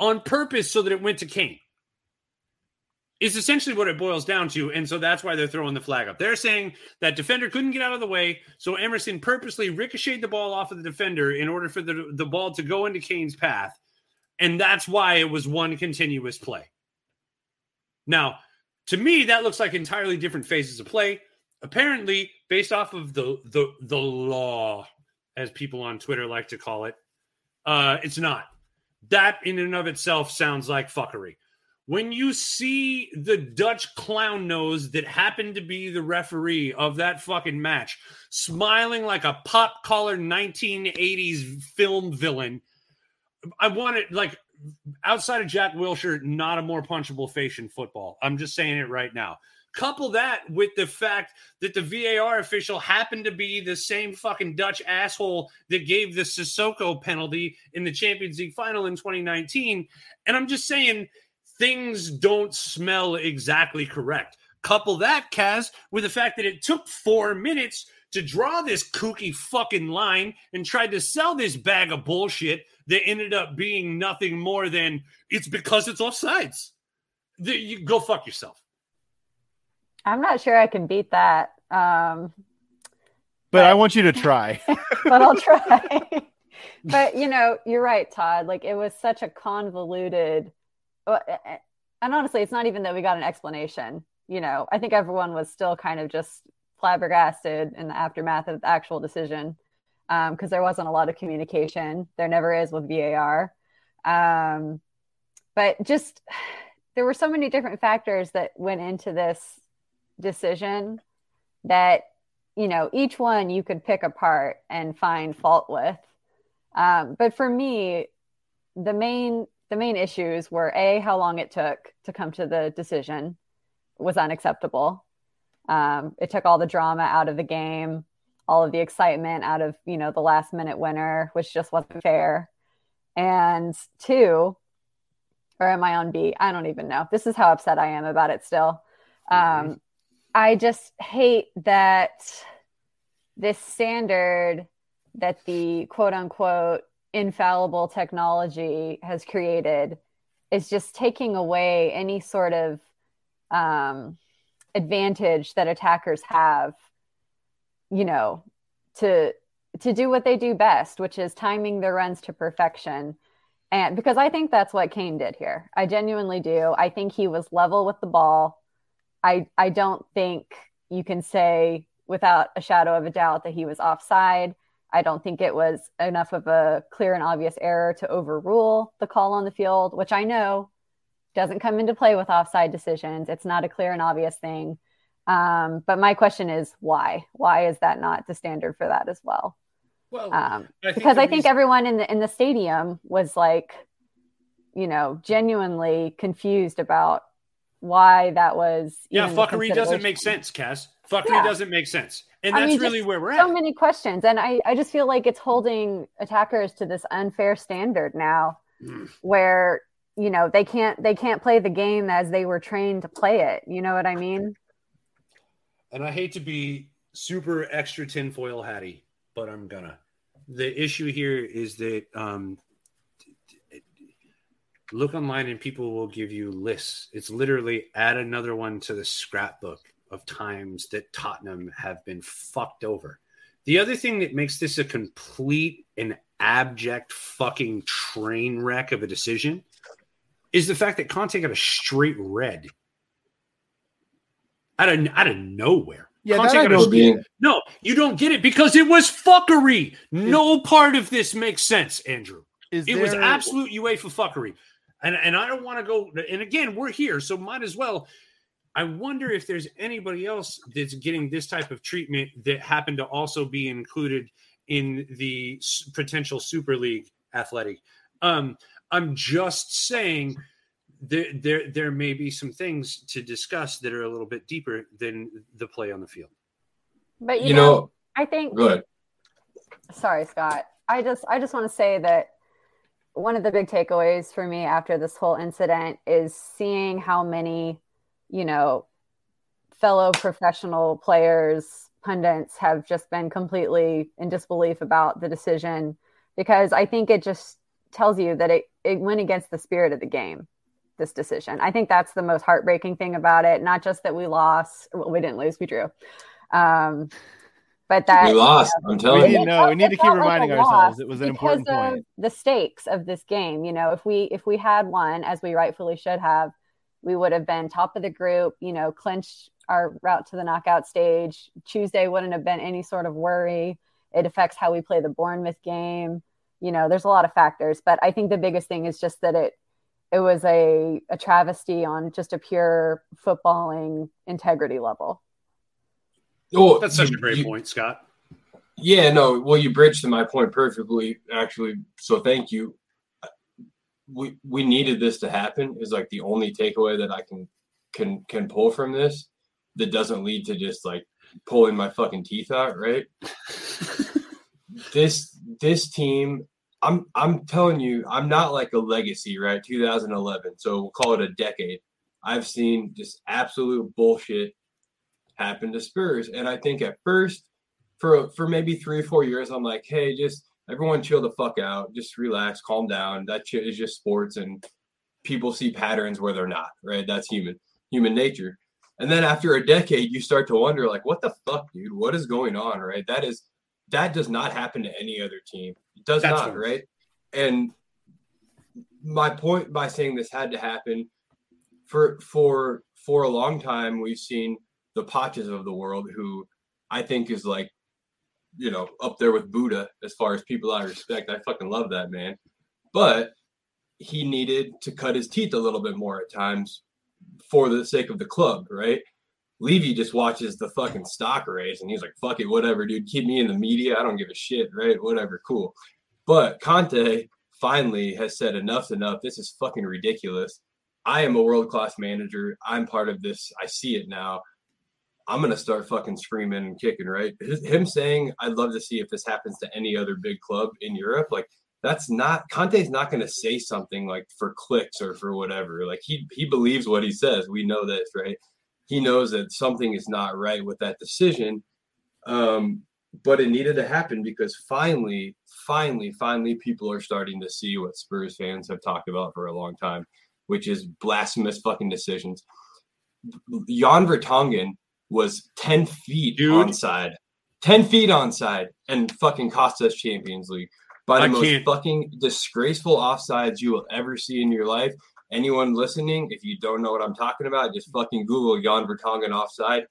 [SPEAKER 8] on purpose so that it went to Kane is essentially what it boils down to. And so that's why they're throwing the flag up. They're saying that defender couldn't get out of the way. So Emerson purposely ricocheted the ball off of the defender in order for the, the ball to go into Kane's path. And that's why it was one continuous play. Now, to me, that looks like entirely different phases of play. Apparently, based off of the the the law, as people on Twitter like to call it, uh, it's not. That in and of itself sounds like fuckery when you see the Dutch clown nose that happened to be the referee of that fucking match smiling like a pop collar 1980s film villain, I want it like outside of Jack Wilshere, not a more punchable face in football. I'm just saying it right now. Couple that with the fact that the VAR official happened to be the same fucking Dutch asshole that gave the Sissoko penalty in the Champions League final in 2019. And I'm just saying things don't smell exactly correct. Couple that, Kaz, with the fact that it took four minutes to draw this kooky fucking line and tried to sell this bag of bullshit that ended up being nothing more than it's because it's offsides. The, you go fuck yourself.
[SPEAKER 1] I'm not sure I can beat that. Um,
[SPEAKER 2] But I want you to try.
[SPEAKER 1] but I'll try. but you know, you're right, Todd. Like it was such a convoluted, well, and honestly, it's not even that we got an explanation. You know, I think everyone was still kind of just flabbergasted in the aftermath of the actual decision because um, there wasn't a lot of communication. There never is with VAR. Um, but just there were so many different factors that went into this decision that you know each one you could pick apart and find fault with um, but for me the main the main issues were a how long it took to come to the decision was unacceptable. Um, it took all the drama out of the game. All of the excitement out of you know the last minute winner which just wasn't fair. And two or am i on b i don't even know. This is how upset i am about it still. Mm-hmm. um, I just hate that this standard that the quote unquote infallible technology has created is just taking away any sort of um, advantage that attackers have, you know, to to do what they do best, which is timing their runs to perfection. And because I think that's what Kane did here. I genuinely do. I think he was level with the ball. I I don't think you can say without a shadow of a doubt that he was offside. I don't think it was enough of a clear and obvious error to overrule the call on the field, which I know doesn't come into play with offside decisions. It's not a clear and obvious thing. Um, but my question is why? Why is that not the standard for that as well?
[SPEAKER 8] Well,
[SPEAKER 1] Um,
[SPEAKER 8] I think
[SPEAKER 1] because I think
[SPEAKER 8] reason-
[SPEAKER 1] everyone in the in the stadium was like, you know, genuinely confused about why that was.
[SPEAKER 8] yeah, fuckery doesn't make sense, Cass. Fuckery
[SPEAKER 1] Yeah.
[SPEAKER 8] doesn't make sense, and
[SPEAKER 1] I
[SPEAKER 8] that's
[SPEAKER 1] mean,
[SPEAKER 8] really where we're
[SPEAKER 1] So
[SPEAKER 8] at.
[SPEAKER 1] So many questions, and I I just feel like it's holding attackers to this unfair standard now,
[SPEAKER 8] Mm.
[SPEAKER 1] where you know they can't they can't play the game as they were trained to play it. You know what I mean?
[SPEAKER 8] and I hate to be super extra tinfoil hatty, but I'm gonna. The issue here is that um, look online and people will give you lists. It's literally add another one to the scrapbook of times that Tottenham have been fucked over. The other thing that makes this a complete and abject fucking train wreck of a decision is the fact that Conte got a straight red out of out of nowhere.
[SPEAKER 2] Yeah,
[SPEAKER 8] Conte got a straight-
[SPEAKER 7] Being,
[SPEAKER 8] no, you don't get it because it was fuckery. No part of this makes sense, Andrew.
[SPEAKER 2] Is
[SPEAKER 8] It was
[SPEAKER 2] there-
[SPEAKER 8] absolute UEFA fuckery. And, and I don't want to go. And again, we're here, so might as well. I wonder if there's anybody else that's getting this type of treatment that happened to also be included in the potential Super League athletic. Um, I'm just saying there, there, there may be some things to discuss that are a little bit deeper than the play on the field.
[SPEAKER 1] But you,
[SPEAKER 7] you
[SPEAKER 1] know,
[SPEAKER 7] know,
[SPEAKER 1] I think
[SPEAKER 7] go ahead.
[SPEAKER 1] sorry scott i just i just want to say that one of the big takeaways for me after this whole incident is seeing how many you know fellow professional players pundits have just been completely in disbelief about the decision because i think it just tells you that it, it went against the spirit of the game this decision i think that's the most heartbreaking thing about it not just that we lost well, we didn't lose we drew um, but that
[SPEAKER 7] We lost. I'm telling you.
[SPEAKER 2] No, we need to keep
[SPEAKER 1] felt like
[SPEAKER 2] reminding ourselves it was an
[SPEAKER 1] because
[SPEAKER 2] important
[SPEAKER 1] of
[SPEAKER 2] point.
[SPEAKER 1] The stakes of this game, you know, if we if we had won as we rightfully should have, we would have been top of the group, you know, clinched our route to the knockout stage. Tuesday wouldn't have been any sort of worry. It affects how we play the Bournemouth game. You know, there's a lot of factors, but I think the biggest thing is just that it it was a a travesty on just a pure footballing integrity level.
[SPEAKER 7] Oh,
[SPEAKER 8] That's such
[SPEAKER 7] you-
[SPEAKER 8] a great
[SPEAKER 7] you-
[SPEAKER 8] point, Scott.
[SPEAKER 7] Yeah, no. Well, you bridged to my point perfectly, actually. So thank you. We we needed this to happen. Is like the only takeaway that I can can can pull from this that doesn't lead to just like pulling my fucking teeth out. Right. this this team. I'm I'm telling you, I'm not like a legacy. Right. 2011. So we'll call it a decade. I've seen just absolute bullshit happen to Spurs, and I think at first for for maybe three or four years, I'm like, hey, just everyone chill the fuck out, just relax, calm down. That shit is just sports, and people see patterns where they're not. Right? That's human human nature. And then after a decade, you start to wonder, like, what the fuck, dude? What is going on? Right? That is that does not happen to any other team. It does
[SPEAKER 8] That's
[SPEAKER 7] not,
[SPEAKER 8] one.
[SPEAKER 7] right? And my point by saying this had to happen for for for a long time we've seen the Patches of the world who I think is like you know up there with Buddha as far as people I respect. I fucking love that man. But he needed to cut his teeth a little bit more at times for the sake of the club, right? Levy just watches the fucking stock raise and he's like, fuck it, whatever, dude. Keep me in the media. I don't give a shit, right? Whatever, cool. But Conte finally has said enough's enough. This is fucking ridiculous. I am a world class manager. I'm part of this. I see it now. I'm gonna start fucking screaming and kicking, right? Him saying, "I'd love to see if this happens to any other big club in Europe." Like that's not Conte's not gonna say something like for clicks or for whatever. Like he he believes what he says. We know this, right? He knows that something is not right with that decision. Um, but it needed to happen because finally, finally, finally, people are starting to see what Spurs fans have talked about for a long time, which is blasphemous fucking decisions. Jan Vertonghen was 10 feet
[SPEAKER 8] Dude.
[SPEAKER 7] onside, 10 feet onside, and fucking cost us Champions League by the
[SPEAKER 8] I
[SPEAKER 7] most
[SPEAKER 8] can't-
[SPEAKER 7] fucking disgraceful offsides you will ever see in your life. Anyone listening, if you don't know what I'm talking about, just fucking Google Jan Vertonghen offside.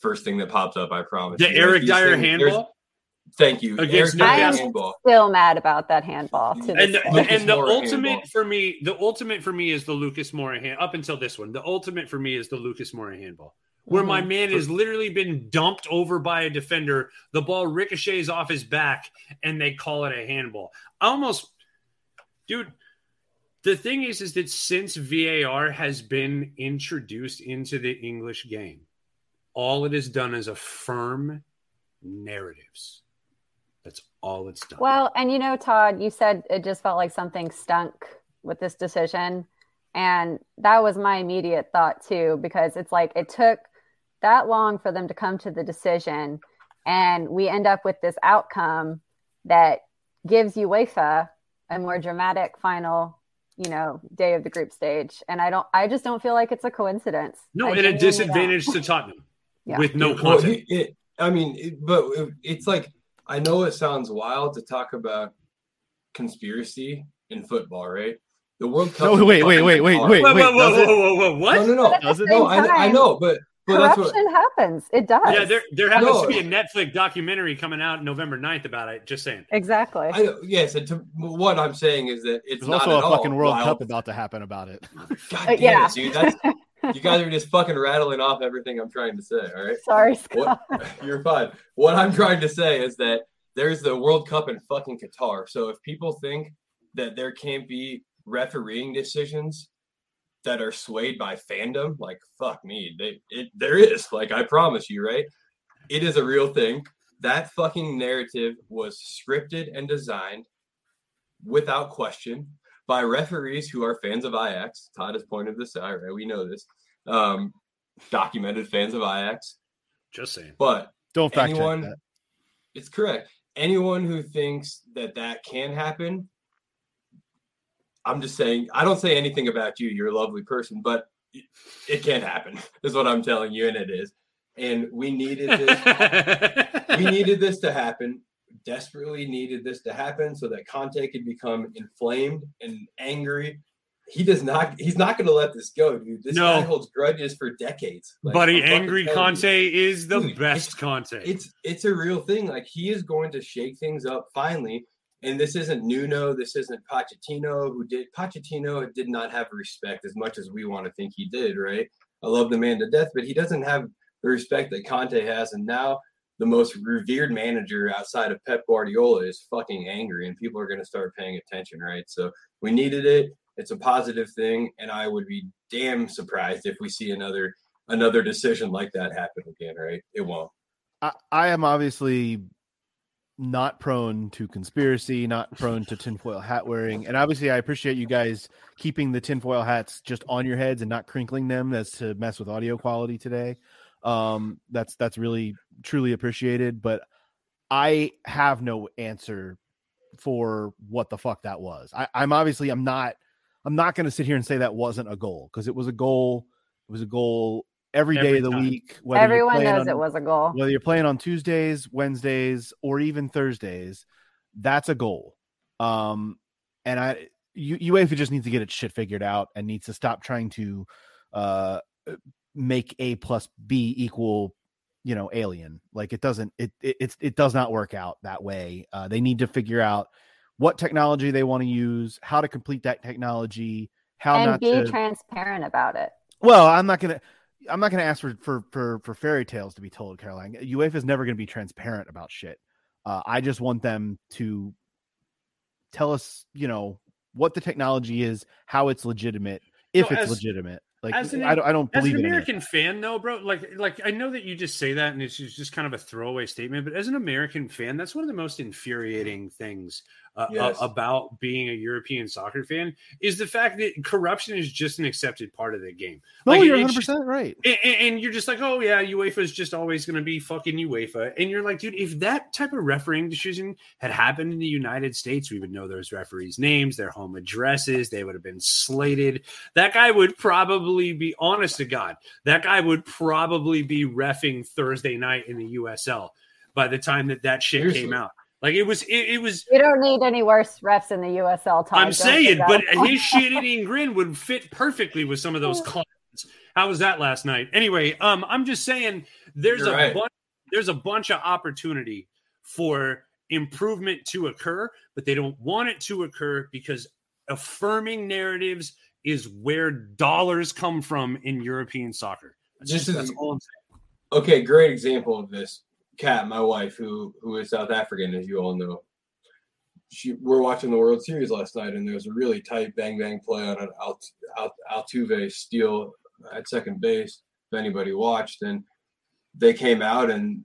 [SPEAKER 7] First thing that pops up, I promise.
[SPEAKER 8] The
[SPEAKER 7] you.
[SPEAKER 8] Eric
[SPEAKER 7] these
[SPEAKER 8] Dier
[SPEAKER 7] things-
[SPEAKER 8] handball.
[SPEAKER 7] Thank you.
[SPEAKER 8] Against
[SPEAKER 7] Eric Dier
[SPEAKER 1] Newcastle.
[SPEAKER 7] handball.
[SPEAKER 1] Still mad about that handball. To
[SPEAKER 8] and
[SPEAKER 1] this
[SPEAKER 8] the, and the ultimate
[SPEAKER 7] handball.
[SPEAKER 8] for me, the ultimate for me is the Lucas Moura hand. Up until this one, the ultimate for me is the Lucas Moura handball. Where my
[SPEAKER 1] Mhm.
[SPEAKER 8] man has literally been dumped over by a defender. The ball ricochets off his back, and they call it a handball. I almost, dude. The thing is, is that since VAR has been introduced into the English game, all it has done is affirm narratives. That's all it's done.
[SPEAKER 1] Well, and you know, Todd, you said it just felt like something stunk with this decision. And that was my immediate thought too, because it's like it took that long for them to come to the decision. And we end up with this outcome that gives UEFA a more dramatic final, you know, day of the group stage. And I don't, I just don't feel like it's a coincidence.
[SPEAKER 8] no,
[SPEAKER 1] I
[SPEAKER 8] and a disadvantage to Tottenham
[SPEAKER 1] Yeah.
[SPEAKER 8] with no
[SPEAKER 7] Well,
[SPEAKER 8] content.
[SPEAKER 7] he- it, I mean, it, but it- it's like I know it sounds wild to talk about conspiracy in football, right? The World Cup.
[SPEAKER 2] No,
[SPEAKER 7] is
[SPEAKER 2] wait, wait,
[SPEAKER 7] fucking
[SPEAKER 2] wait, wait,
[SPEAKER 7] hard.
[SPEAKER 2] wait,
[SPEAKER 8] whoa,
[SPEAKER 2] wait.
[SPEAKER 8] whoa, whoa,
[SPEAKER 2] does it?
[SPEAKER 8] whoa, whoa, whoa, what?
[SPEAKER 7] No, no, no.
[SPEAKER 1] at the
[SPEAKER 2] Does it?
[SPEAKER 1] same
[SPEAKER 7] No, I, I know, but but that's what.
[SPEAKER 1] corruption happens. It does.
[SPEAKER 8] Yeah, there there happens
[SPEAKER 7] No.
[SPEAKER 8] to be a Netflix documentary coming out November 9th about it. Just saying.
[SPEAKER 1] exactly.
[SPEAKER 7] I yes, and to, what I'm saying is that it's
[SPEAKER 2] There's
[SPEAKER 7] not
[SPEAKER 2] also
[SPEAKER 7] at
[SPEAKER 2] a
[SPEAKER 7] all
[SPEAKER 2] fucking World
[SPEAKER 7] wild.
[SPEAKER 2] Cup about to happen about it.
[SPEAKER 7] God damn
[SPEAKER 1] yeah.
[SPEAKER 7] it, dude! That's you guys are just fucking rattling off everything I'm trying to say. All right.
[SPEAKER 1] Sorry, Scott.
[SPEAKER 7] What you're fine. What I'm trying to say is that there's the World Cup in fucking Qatar. So if people think that there can't be refereeing decisions that are swayed by fandom, like fuck me, they it there is. Like I promise you, right? It is a real thing. That fucking narrative was scripted and designed without question by referees who are fans of Ajax. Todd has pointed this out, right? We know this. Um, documented fans of Ajax.
[SPEAKER 8] Just saying.
[SPEAKER 7] But
[SPEAKER 2] Don't fact
[SPEAKER 7] anyone
[SPEAKER 2] check that.
[SPEAKER 7] it's correct anyone who thinks that that can happen i'm just saying i don't say anything about you you're a lovely person but it, it can happen is what i'm telling you and it is and we needed this we needed this to happen desperately needed this to happen so that conte could become inflamed and angry he does not he's not going to let this go dude this
[SPEAKER 8] No.
[SPEAKER 7] guy holds grudges for decades Like,
[SPEAKER 8] Buddy, angry
[SPEAKER 7] telling you.
[SPEAKER 8] Conte is the
[SPEAKER 7] Dude,
[SPEAKER 8] best Conte.
[SPEAKER 7] it's it's a real thing. Like he is going to shake things up finally. And this isn't Nuno. This isn't Pochettino, who did Pochettino did not have respect as much as we want to think he did. Right? I love the man to death, but he doesn't have the respect that Conte has. And now the most revered manager outside of Pep Guardiola is fucking angry, and people are going to start paying attention. Right? So we needed it. It's a positive thing, and I would be damn surprised if we see another another decision like that happen again. Right? It won't.
[SPEAKER 2] I, I am obviously not prone to conspiracy, not prone to tinfoil hat wearing, and obviously I appreciate you guys keeping the tinfoil hats just on your heads and not crinkling them as to mess with audio quality today. Um, that's that's really truly appreciated, but I have no answer for what the fuck that was. I, I'm obviously I'm not I'm not going to sit here and say that wasn't a goal because it was a goal. It was a goal every day
[SPEAKER 8] Every
[SPEAKER 2] of the
[SPEAKER 8] time.
[SPEAKER 2] week. whether you're
[SPEAKER 1] Everyone
[SPEAKER 2] playing
[SPEAKER 1] knows
[SPEAKER 2] on-
[SPEAKER 1] it was a goal.
[SPEAKER 2] whether you're playing on Tuesdays, Wednesdays, or even Thursdays, that's a goal. Um, and I, U- UEFA just needs to get its shit figured out and needs to stop trying to uh, make A plus B equal, you know, alien. Like it doesn't, it it it's, it does not work out that way. Uh, they need to figure out what technology they want to use, how to complete that technology, how
[SPEAKER 1] and
[SPEAKER 2] not
[SPEAKER 1] be
[SPEAKER 2] to.
[SPEAKER 1] transparent about it.
[SPEAKER 2] Well, I'm not gonna. I'm not gonna ask for for for for fairy tales to be told, Caroline. UEFA is never gonna be transparent about shit. Uh, I just want them to tell us, you know, what the technology is, how it's legitimate, if
[SPEAKER 8] So
[SPEAKER 2] it's
[SPEAKER 8] as-
[SPEAKER 2] legitimate. Like
[SPEAKER 8] as an-
[SPEAKER 2] I don't, I don't
[SPEAKER 8] As
[SPEAKER 2] believe
[SPEAKER 8] an
[SPEAKER 2] in it.
[SPEAKER 8] American fan, though, bro, like, like I know that you just say that, and it's just kind of a throwaway statement. But as an American fan, that's one of the most infuriating things uh,
[SPEAKER 7] Yes.
[SPEAKER 8] uh, about being a European soccer fan is the fact that corruption is just an accepted part of the game.
[SPEAKER 2] No,
[SPEAKER 8] Like,
[SPEAKER 2] you're
[SPEAKER 8] it's
[SPEAKER 2] 100
[SPEAKER 8] just-
[SPEAKER 2] percent right.
[SPEAKER 8] and, and- you're just like, oh yeah, UEFA is just always going to be fucking UEFA. And you're like, dude, if that type of refereeing decision had happened in the United States, we would know those referees' names, their home addresses, they would have been slated. That guy would probably be, honest to God, that guy would probably be refing Thursday night in the USL by the time that that shit came out. Like it was, it, it was.
[SPEAKER 1] You don't need any worse refs in the USL. Todd.
[SPEAKER 8] I'm saying, but his shit-eating grin would fit perfectly with some of those clowns. How was that last night? Anyway, um, I'm just saying there's
[SPEAKER 7] You're
[SPEAKER 8] a
[SPEAKER 7] right.
[SPEAKER 8] bunch, there's a bunch of opportunity for improvement to occur, but they don't want it to occur because affirming narratives is where dollars come from in European soccer. That's,
[SPEAKER 7] This
[SPEAKER 8] just,
[SPEAKER 7] is-
[SPEAKER 8] that's all I'm saying.
[SPEAKER 7] okay, great example of this. Kat, my wife, who who is South African, as you all know. She, we're watching the World Series last night, and there was a really tight bang bang play on an Alt, Alt, Altuve steal at second base. If anybody watched, and they came out and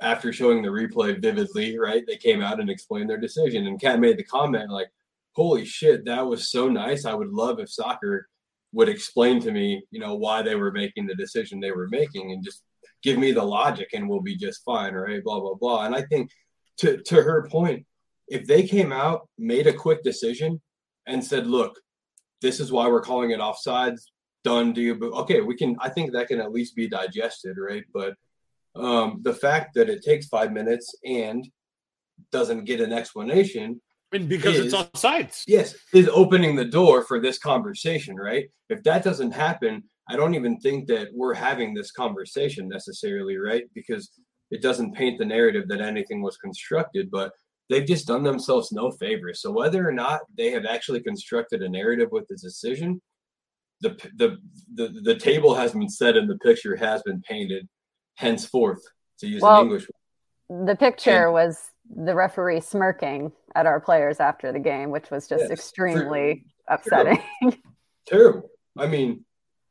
[SPEAKER 7] after showing the replay vividly, right? They came out and explained their decision, and Kat made the comment like, "Holy shit, that was so nice! I would love if soccer would explain to me, you know, why they were making the decision they were making, and just give me the logic and we'll be just fine, right? Blah blah blah. And I think to to her point, if they came out, made a quick decision, and said, "Look, this is why we're calling it offsides." Done deal. But okay, we can. I think that can at least be digested, right? But um, the fact that it takes five minutes and doesn't get an explanation
[SPEAKER 8] And because
[SPEAKER 7] is-
[SPEAKER 8] it's all sides.
[SPEAKER 7] yes is opening the door for this conversation right if that doesn't happen i don't even think that we're having this conversation necessarily right because it doesn't paint the narrative that anything was constructed but they've just done themselves no favor. so whether or not they have actually constructed a narrative with this decision the the the, the table has been set and the picture has been painted henceforth to use
[SPEAKER 1] Well,
[SPEAKER 7] an english Word.
[SPEAKER 1] The picture was the referee smirking at our players after the game, which was just
[SPEAKER 7] Yes.
[SPEAKER 1] extremely upsetting.
[SPEAKER 7] terrible. I mean,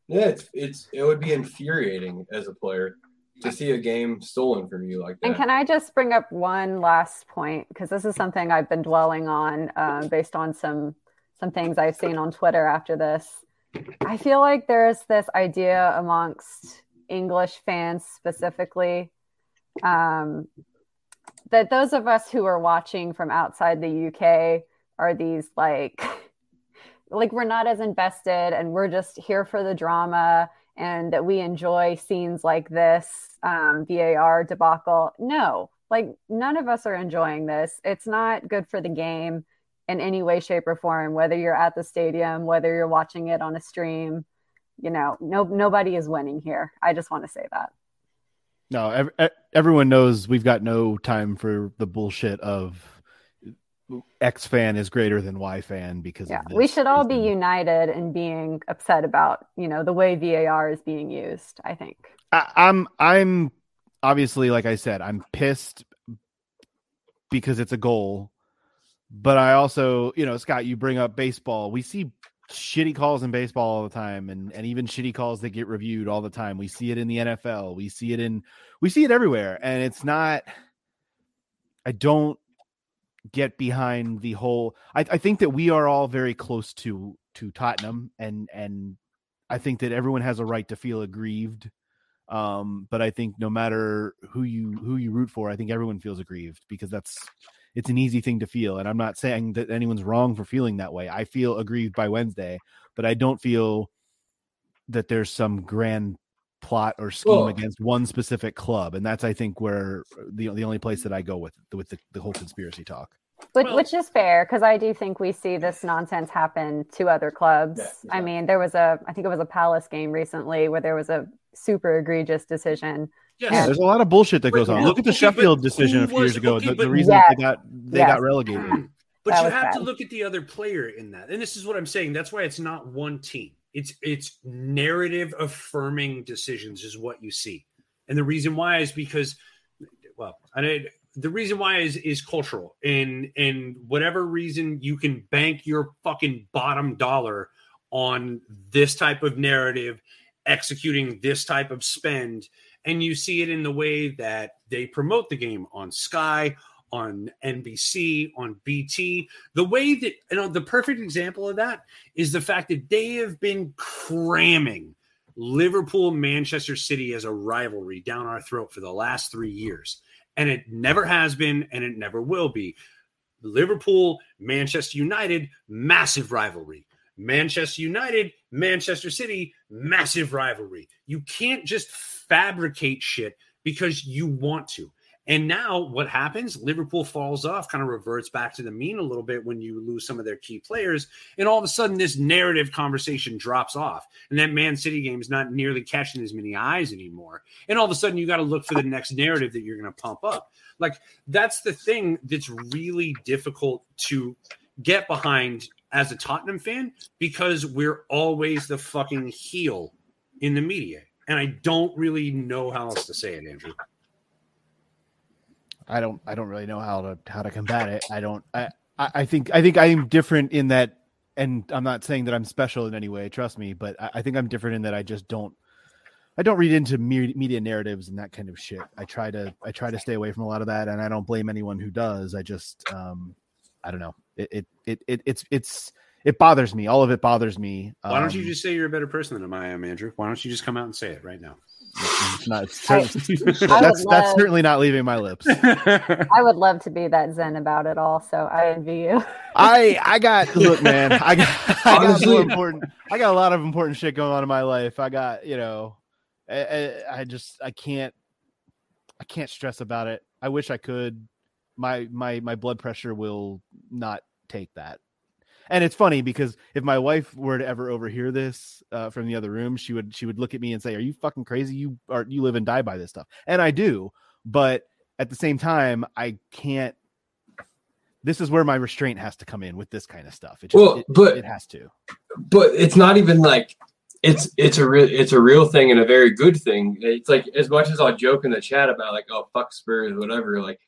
[SPEAKER 7] yeah, it's it's it would be infuriating as a player to see a game stolen from you like that.
[SPEAKER 1] And can I just bring up one last point because this is something I've been dwelling on um, based on some some things I've seen on Twitter after this. I feel like there's this idea amongst English fans specifically um, that those of us who are watching from outside the UK are these like like we're not as invested and we're just here for the drama and that we enjoy scenes like this um, VAR debacle. No, like none of us are enjoying this. It's not good for the game in any way, shape, or form. Whether you're at the stadium, whether you're watching it on a stream, you know, no nobody is winning here. I just want to say that.
[SPEAKER 2] No, ev- everyone knows we've got no time for the bullshit of X fan is greater than Y fan because
[SPEAKER 1] Yeah, we should all be united in being upset about you know the way VAR is being used. I think.
[SPEAKER 2] I, I'm I'm obviously like I said, I'm pissed because it's a goal. But I also, you know, Scott, you bring up baseball. We see shitty calls in baseball all the time and and even shitty calls that get reviewed all the time. We see it in the NFL. We see it in we see it everywhere and it's not I don't get behind the whole I, I think that we are all very close to to Tottenham and and I think that everyone has a right to feel aggrieved um but I think no matter who you who you root for I think everyone feels aggrieved because that's it's an easy thing to feel. And I'm not saying that anyone's wrong for feeling that way. I feel aggrieved by Wednesday but I don't feel that there's some grand plot or scheme
[SPEAKER 7] Well-
[SPEAKER 2] against one specific club and that's I think where uh, the the only place that I go with with the, the whole conspiracy talk
[SPEAKER 1] Which,
[SPEAKER 8] Well-
[SPEAKER 1] which is fair because I do think we see this nonsense happen to other clubs.
[SPEAKER 7] Yeah,
[SPEAKER 1] I mean, there was a, I think it was a Palace game recently where there was a super egregious decision.
[SPEAKER 8] Yes.
[SPEAKER 2] Yeah, there's a lot of bullshit that goes on. Look at the Sheffield decision a few years ago. the, the
[SPEAKER 8] but-
[SPEAKER 2] reason
[SPEAKER 1] Yes.
[SPEAKER 2] they got they
[SPEAKER 1] Yes.
[SPEAKER 2] got relegated.
[SPEAKER 8] But
[SPEAKER 1] That
[SPEAKER 8] you
[SPEAKER 1] was
[SPEAKER 8] have to look at the other player in that. And this is what I'm saying. That's why it's not one team. It's it's narrative affirming decisions is what you see. And the reason why is because well, I did the reason why is is cultural. And and whatever reason you can bank your fucking bottom dollar on this type of narrative executing this type of spend and you see it in the way that they promote the game on Sky, on NBC, on BT. The way that you know the perfect example of that is the fact that they have been cramming Liverpool Manchester City as a rivalry down our throat for the last 3 years. And it never has been and it never will be. Liverpool, Manchester United, massive rivalry. Manchester United, Manchester City, massive rivalry. You can't just fabricate shit because you want to. And now what happens? Liverpool falls off, kind of reverts back to the mean a little bit when you lose some of their key players. And all of a sudden, this narrative conversation drops off. And that Man City game is not nearly catching as many eyes anymore. And all of a sudden, you got to look for the next narrative that you're going to pump up. Like, that's the thing that's really difficult to get behind as a Tottenham fan because we're always the fucking heel in the media. and I don't really know how else to say it, Andrew.
[SPEAKER 2] I don't I don't really know how to how to combat it. I don't I I I think I think I'm different in that and I'm not saying that I'm special in any way, trust me, but I, I think I'm different in that I just don't I don't read into me- media narratives and that kind of shit. I try to I try to stay away from a lot of that and I don't blame anyone who does. I just um I don't know. It it it, it it's it's it bothers me. All of it bothers me.
[SPEAKER 8] Why don't you
[SPEAKER 2] Um,
[SPEAKER 8] just say you're a better person than I am, Andrew? Why don't you just come out and say it right now?
[SPEAKER 2] It's not, it's
[SPEAKER 1] I-
[SPEAKER 2] certainly-
[SPEAKER 1] I would
[SPEAKER 2] that's that's certainly not leaving my lips.
[SPEAKER 1] I would love to be that zen about it all. So I envy you.
[SPEAKER 2] I I got look, man. I got I got
[SPEAKER 7] Honestly-
[SPEAKER 2] more important. I got a lot of important shit going on in my life. I got you know, I, I, I just I can't I can't stress about it. I wish I could. My my my blood pressure will not take that. And it's funny because if my wife were to ever overhear this uh, from the other room, she would she would look at me and say, "Are you fucking crazy? You are you live and die by this stuff." And I do, but at the same time, I can't. This is where my restraint has to come in with this kind of stuff. It just,
[SPEAKER 7] Well,
[SPEAKER 2] it,
[SPEAKER 7] but-
[SPEAKER 2] it has to.
[SPEAKER 7] but it's not even like it's it's a real it's a real thing and a very good thing. It's like as much as I'll joke in the chat about like oh fuck Spurs whatever like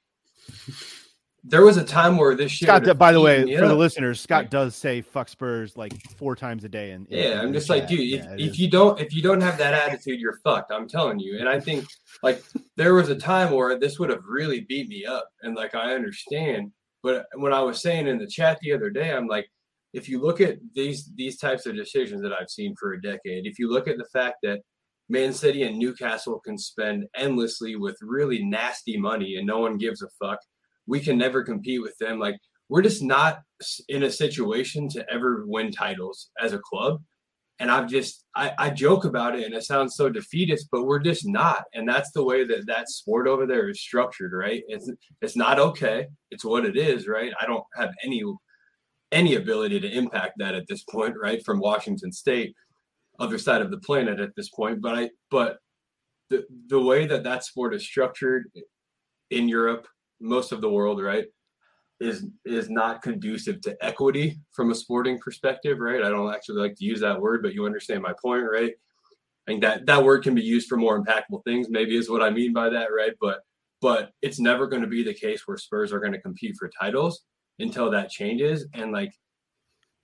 [SPEAKER 7] there was a time where this shit.
[SPEAKER 2] Scott, by the way, for the listeners, Scott does say "fuck Spurs" like four times a day. And
[SPEAKER 7] Yeah, I'm just like, dude, if, if you don't if you don't have that attitude, you're fucked. I'm telling you. And I think like there was a time where this would have really beat me up. And like I understand. But when I was saying in the chat the other day, I'm like, if you look at these these types of decisions that I've seen for a decade, if you look at the fact that Man City and Newcastle can spend endlessly with really nasty money and no one gives a fuck, we can never compete with them. Like we're just not in a situation to ever win titles as a club. And I've just I, I joke about it and it sounds so defeatist, but we're just not. And that's the way that that sport over there is structured, right? It's it's not okay. It's what it is, right? I don't have any any ability to impact that at this point, right? From Washington State, other side of the planet at this point. But I, but the the way that that sport is structured in Europe, most of the world, right, is is not conducive to equity from a sporting perspective, right? I don't actually like to use that word, but you understand my point, right? I think that that word can be used for more impactful things. Maybe is what I mean by that, right? But but it's never going to be the case where Spurs are going to compete for titles until that changes. And like,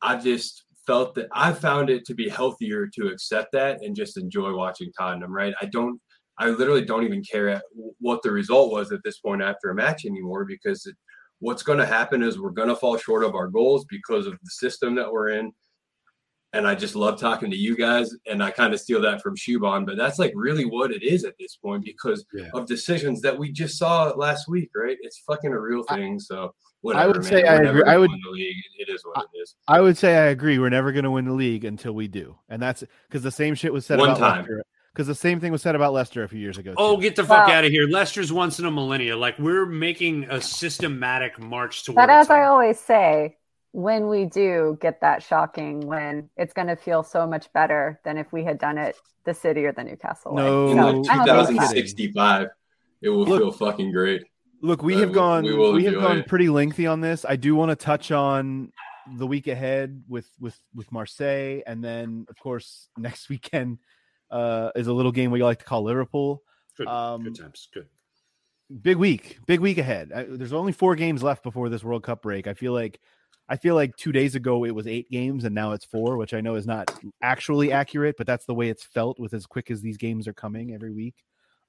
[SPEAKER 7] I've just felt that I found it to be healthier to accept that and just enjoy watching Tottenham, right? I don't, I literally don't even care at what the result was at this point after a match anymore because it, what's going to happen is we're going to fall short of our goals because of the system that we're in. And I just love talking to you guys, and I kind of steal that from Shuban, but that's like really what it is at this point because
[SPEAKER 8] Yeah.
[SPEAKER 7] of decisions that we just saw last week, right? It's fucking a real thing. So whatever.
[SPEAKER 2] I would
[SPEAKER 7] man.
[SPEAKER 2] say
[SPEAKER 7] We're
[SPEAKER 2] I agree. I would-
[SPEAKER 7] the league. It is what it is.
[SPEAKER 2] I would say I agree. We're never going to win the league until we do, and that's because the same shit was said
[SPEAKER 7] One
[SPEAKER 2] about
[SPEAKER 7] time.
[SPEAKER 2] Because the same thing was said about Leicester a few years ago.
[SPEAKER 8] Oh, get the fuck
[SPEAKER 1] Wow.
[SPEAKER 8] out of here. Leicester's once in a millennia. Like we're making a systematic march towards
[SPEAKER 1] But as I always say, when we do get that shocking win, it's going to feel so much better than if we had done it the city or the Newcastle way.
[SPEAKER 2] No,
[SPEAKER 7] In like
[SPEAKER 1] I'm okay with that.
[SPEAKER 7] 2065, it will
[SPEAKER 2] Look-
[SPEAKER 7] feel fucking great.
[SPEAKER 2] Look, we
[SPEAKER 7] Uh,
[SPEAKER 2] have
[SPEAKER 7] we-
[SPEAKER 2] gone
[SPEAKER 7] we
[SPEAKER 2] we,
[SPEAKER 7] will
[SPEAKER 2] have gone
[SPEAKER 7] it.
[SPEAKER 2] pretty lengthy on this. I do want to touch on the week ahead with with with Marseille, and then of course next weekend uh, is a little game we like to call Liverpool.
[SPEAKER 8] Good,
[SPEAKER 2] um,
[SPEAKER 8] good times. Good.
[SPEAKER 2] Big week, big week ahead. I, there's only four games left before this World Cup break. I feel like I feel like two days ago it was eight games and now it's four, which I know is not actually accurate, but that's the way it's felt with as quick as these games are coming every week.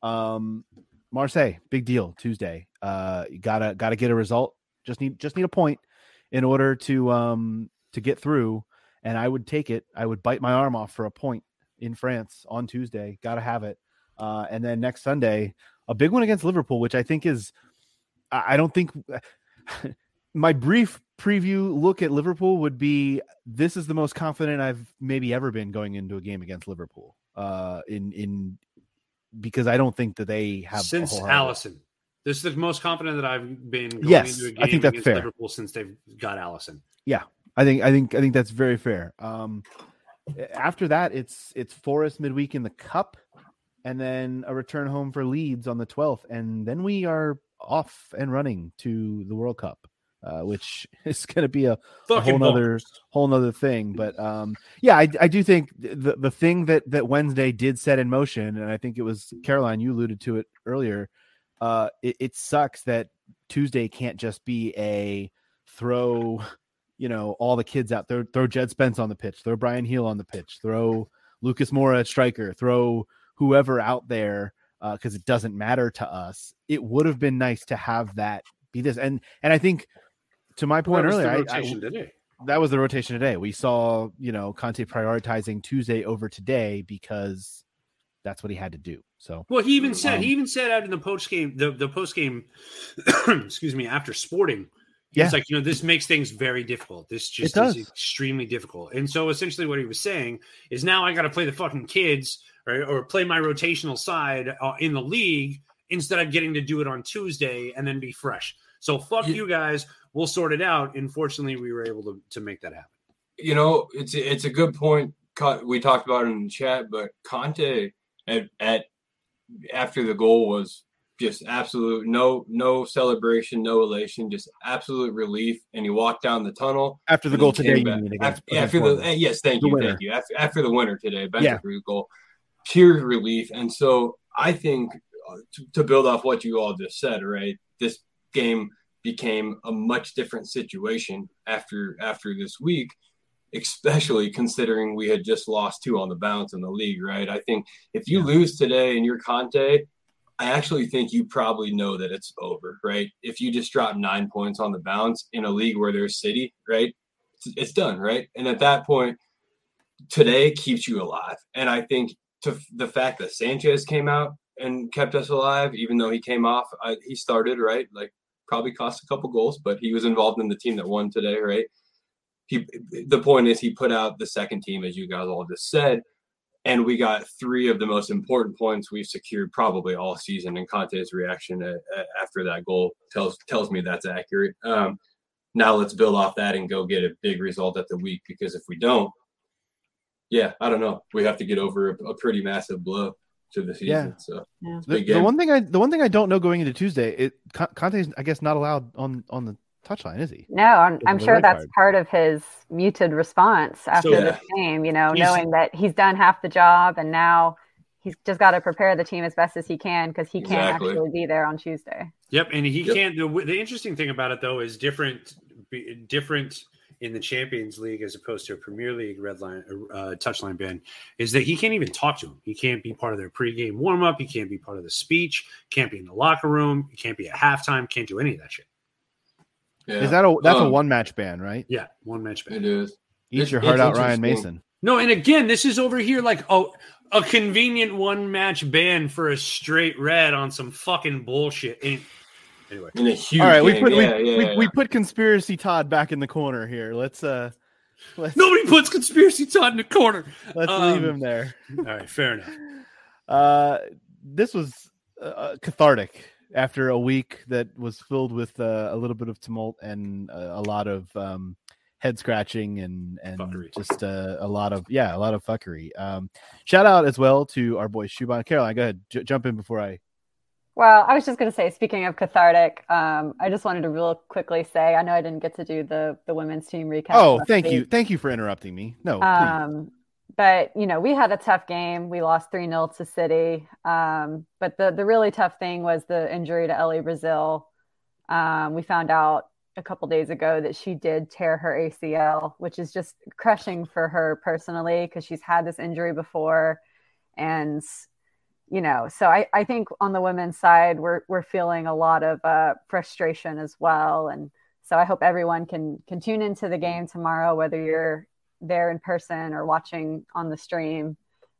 [SPEAKER 2] Um, Marseille, big deal Tuesday. Uh, you gotta gotta get a result. Just need just need a point in order to um to get through. And I would take it. I would bite my arm off for a point in France on Tuesday. Gotta have it. Uh, and then next Sunday, a big one against Liverpool, which I think is I don't think my brief preview look at Liverpool would be this is the most confident I've maybe ever been going into a game against Liverpool. Uh, in in because I don't think that they have
[SPEAKER 8] Since
[SPEAKER 2] whole hell of a-
[SPEAKER 8] Alisson. This is the most confident that I've been going
[SPEAKER 2] Yes,
[SPEAKER 8] into a game
[SPEAKER 2] I think that's
[SPEAKER 8] against
[SPEAKER 2] fair.
[SPEAKER 8] Liverpool since they've got Alisson.
[SPEAKER 2] Yeah, I think I think I think that's very fair. Um, after that, it's it's Forest midweek in the Cup, and then a return home for Leeds on the twelfth, and then we are off and running to the World Cup. uh, which is going to be a, a whole nother whole nother thing. But um, yeah, I, I do think the the thing that that Wednesday did set in motion, and I think it was Caroline you alluded to it earlier. Uh, it, it sucks that Tuesday can't just be a throw, you know, all the kids out there, throw Jed Spence on the pitch, throw Bryan Gil on the pitch, throw Lucas Moura at striker, throw whoever out there because it doesn't matter to us. It would have been nice to have that be this, and and I think to my point
[SPEAKER 8] the
[SPEAKER 2] earlier, I- I- that was the rotation today. We saw, you know, Conte prioritizing Tuesday over today because that's what he had to do. So
[SPEAKER 8] Well, he even said
[SPEAKER 2] Um,
[SPEAKER 8] he even said out in the post game the the post game, excuse me, after Sporting, he
[SPEAKER 2] Yeah.
[SPEAKER 8] was like, you know, this makes things very difficult. This just is extremely difficult. And so essentially, what he was saying is now I got to play the fucking kids or, or play my rotational side uh, in the league instead of getting to do it on Tuesday and then be fresh. So fuck
[SPEAKER 7] You-
[SPEAKER 8] you guys. We'll sort it out. And fortunately, we were able to, to make that happen.
[SPEAKER 7] you know, it's it's a good point. Co- We talked about it in the chat, but Conte at, at after the goal was just absolute no no celebration, no elation, just absolute relief. And he walked down the tunnel
[SPEAKER 2] after the goal today,
[SPEAKER 7] after, after the yes, thank
[SPEAKER 2] The
[SPEAKER 7] you,
[SPEAKER 2] winner.
[SPEAKER 7] thank you. After, after the winner today, back
[SPEAKER 2] Yeah.
[SPEAKER 7] Bentancur's goal, pure relief. And so I think uh, to, to build off what you all just said, right? This game became a much different situation after after this week especially considering we had just lost two on the bounce in the league, right? I think if you lose today and you're Conte, I actually think you probably know that it's over, right? If you just drop nine points on the bounce in a league where there's City, right? It's, done, right? And at that point, today keeps you alive. And I think to the fact that Sanchez came out and kept us alive, even though he came off, I, he started, right? Like probably cost a couple goals, but he was involved in the team that won today, right? he the point is he put out the second team as you guys all just said and we got three of the most important points we've secured probably all season and conte's reaction a- a- after that goal tells tells me that's accurate um, now let's build off that and go get a big result at the week because if we don't yeah i don't know we have to get over a, a pretty massive blow to the season
[SPEAKER 2] Yeah.
[SPEAKER 7] so
[SPEAKER 1] Yeah.
[SPEAKER 2] The, the one thing I the one thing I don't know going into Tuesday, it Con- Conte's I guess not allowed on on the touchline, is he?
[SPEAKER 1] No, I'm, I'm sure that's
[SPEAKER 2] card.
[SPEAKER 1] part of his muted response after
[SPEAKER 7] Yeah.
[SPEAKER 1] this game, you know,
[SPEAKER 8] He's-
[SPEAKER 1] knowing that he's done half the job and now he's just got to prepare the team as best as he can because he can't
[SPEAKER 7] Exactly.
[SPEAKER 1] actually be there on Tuesday.
[SPEAKER 8] Yep, and he
[SPEAKER 7] Yep.
[SPEAKER 8] can't. The, the interesting thing about it though is different, different in the Champions League as opposed to a Premier League red line uh, touchline ban is that he can't even talk to him. He can't be part of their pregame warm up. He can't be part of the speech. Can't be in the locker room. He can't be at halftime. Can't do any of that shit.
[SPEAKER 7] Yeah,
[SPEAKER 2] Is that a that's a
[SPEAKER 7] Um,
[SPEAKER 2] one match ban, right?
[SPEAKER 8] Yeah, one match ban.
[SPEAKER 7] it is
[SPEAKER 2] Eat
[SPEAKER 7] It's-
[SPEAKER 2] your heart out, Ryan. Mason.
[SPEAKER 8] No, and again, this is over here like oh, a convenient one match ban for a straight red on some fucking bullshit. And anyway,
[SPEAKER 7] in a huge
[SPEAKER 2] All right, we put
[SPEAKER 7] yeah,
[SPEAKER 2] we,
[SPEAKER 7] yeah,
[SPEAKER 2] we,
[SPEAKER 7] yeah.
[SPEAKER 2] we put conspiracy Todd back in the corner here. Let's uh let's
[SPEAKER 8] nobody puts conspiracy Todd in the corner.
[SPEAKER 2] let's
[SPEAKER 8] um,
[SPEAKER 2] leave him there.
[SPEAKER 8] All right, fair enough.
[SPEAKER 2] Uh, this was uh, cathartic after a week that was filled with uh, a little bit of tumult and uh, a lot of um, head scratching and and
[SPEAKER 8] Fuckery.
[SPEAKER 2] just uh, a lot of yeah, a lot of fuckery. Um, shout out as well to our boy Shuban Caroline. Go ahead, j- jump in before I.
[SPEAKER 1] Well, I was just going to say, speaking of cathartic, um, I just wanted to real quickly say, I know I didn't get to do the the women's team recap.
[SPEAKER 2] Oh, thank
[SPEAKER 1] week.
[SPEAKER 2] you, thank you for interrupting me. No, please.
[SPEAKER 1] Um, but you know, we had a tough game. We lost three 0 to City. Um, but the the really tough thing was the injury to Ellie Brazil. Um, we found out a couple days ago that she did tear her ACL, which is just crushing for her personally because she's had this injury before, and you know, so I, I think on the women's side we're we're feeling a lot of uh, frustration as well, and so I hope everyone can can tune into the game tomorrow, whether you're there in person or watching on the stream,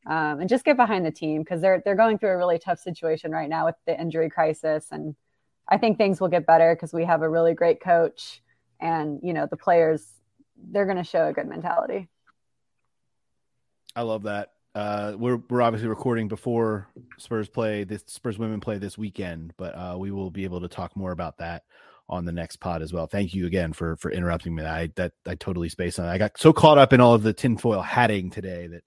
[SPEAKER 1] um, and just get behind the team because they're they're going through a really tough situation right now with the injury crisis, and I think things will get better because we have a really great coach, and you know the players they're going to show a good mentality.
[SPEAKER 2] I love that. Uh, we're we're obviously recording before Spurs play this Spurs women play this weekend, but uh, we will be able to talk more about that on the next pod as well. Thank you again for for interrupting me. I that I totally spaced on. I got so caught up in all of the tinfoil hatting today that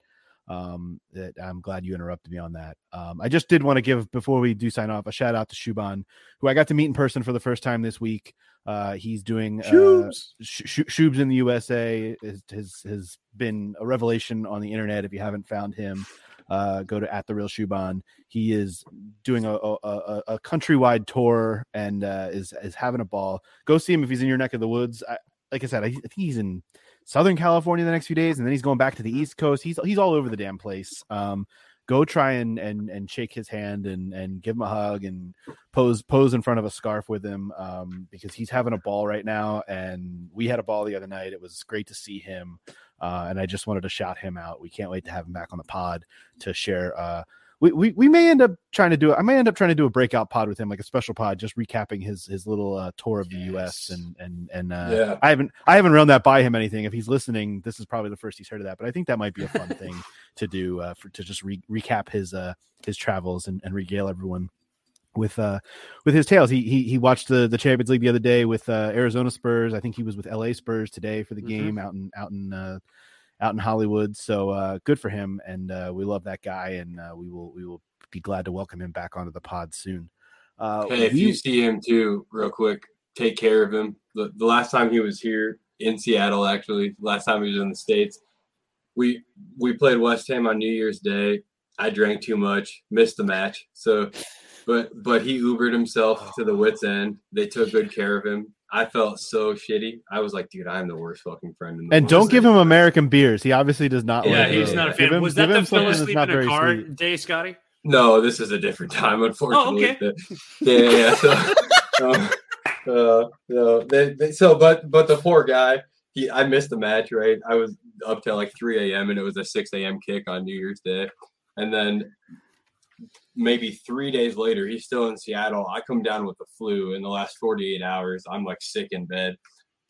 [SPEAKER 2] Um, that I'm glad you interrupted me on that. Um, I just did want to give before we do sign off a shout out to Shuban, who I got to meet in person for the first time this week. Uh, he's doing uh,
[SPEAKER 8] Shubes.
[SPEAKER 2] Sh- Sh- Shubes in the USA has, has has been a revelation on the internet. If you haven't found him, uh, go to at the real Shuban. He is doing a a, a, countrywide tour and uh, is is having a ball. Go see him if he's in your neck of the woods. I, like I said, I, I think he's in Southern California the next few days, and then he's going back to the East Coast. He's he's all over the damn place. Um, go try and and and shake his hand and and give him a hug and pose pose in front of a scarf with him um, because he's having a ball right now. And we had a ball the other night. It was great to see him. Uh, and I just wanted to shout him out. We can't wait to have him back on the pod to share. Uh, we, we, we may end up trying to do. I may end up trying to do a breakout pod with him, like a special pod, just recapping his his little uh, tour of the U.S. and and and uh,
[SPEAKER 7] Yeah.
[SPEAKER 2] I haven't I haven't run that by him anything. If he's listening, this is probably the first he's heard of that. But I think that might be a fun thing to do uh, for to just re- recap his uh his travels and, and regale everyone with uh with his tales. He he he watched the the Champions League the other day with uh Arizona Spurs. I think he was with LA Spurs today for the
[SPEAKER 8] Mhm.
[SPEAKER 2] game out in out in uh out in Hollywood. So uh good for him and uh we love that guy and uh we will we will be glad to welcome him back onto the pod soon. Uh
[SPEAKER 7] Hey, if
[SPEAKER 2] we-
[SPEAKER 7] you see him too, real quick, take care of him. The, the last time he was here in Seattle, actually, last time he was in the states, we we played West Ham on New Year's Day. I drank too much, missed the match. So, but but he Ubered himself to the wits end. They took good care of him. I felt so shitty. I was like, dude, I'm the worst fucking friend in the
[SPEAKER 2] and
[SPEAKER 7] world.
[SPEAKER 2] And don't give him American beers. He obviously does not. Like it.
[SPEAKER 8] Yeah,
[SPEAKER 2] like
[SPEAKER 8] he's
[SPEAKER 2] those.
[SPEAKER 8] not a
[SPEAKER 2] Give
[SPEAKER 8] fan.
[SPEAKER 2] him-
[SPEAKER 8] Was that the
[SPEAKER 2] him
[SPEAKER 8] fell asleep in a car
[SPEAKER 2] sweet.
[SPEAKER 8] day, Scotty?
[SPEAKER 7] No, this is a different time, unfortunately.
[SPEAKER 8] Oh, okay.
[SPEAKER 7] yeah, yeah. So, um, uh, no, they, they, so, but, but the poor guy, he, I missed the match, right? I was up till like 3 a.m. and it was a 6 a.m. kick on New Year's Day, and then maybe three days later, he's still in Seattle. I come down with the flu in the last 48 hours. I'm like sick in bed.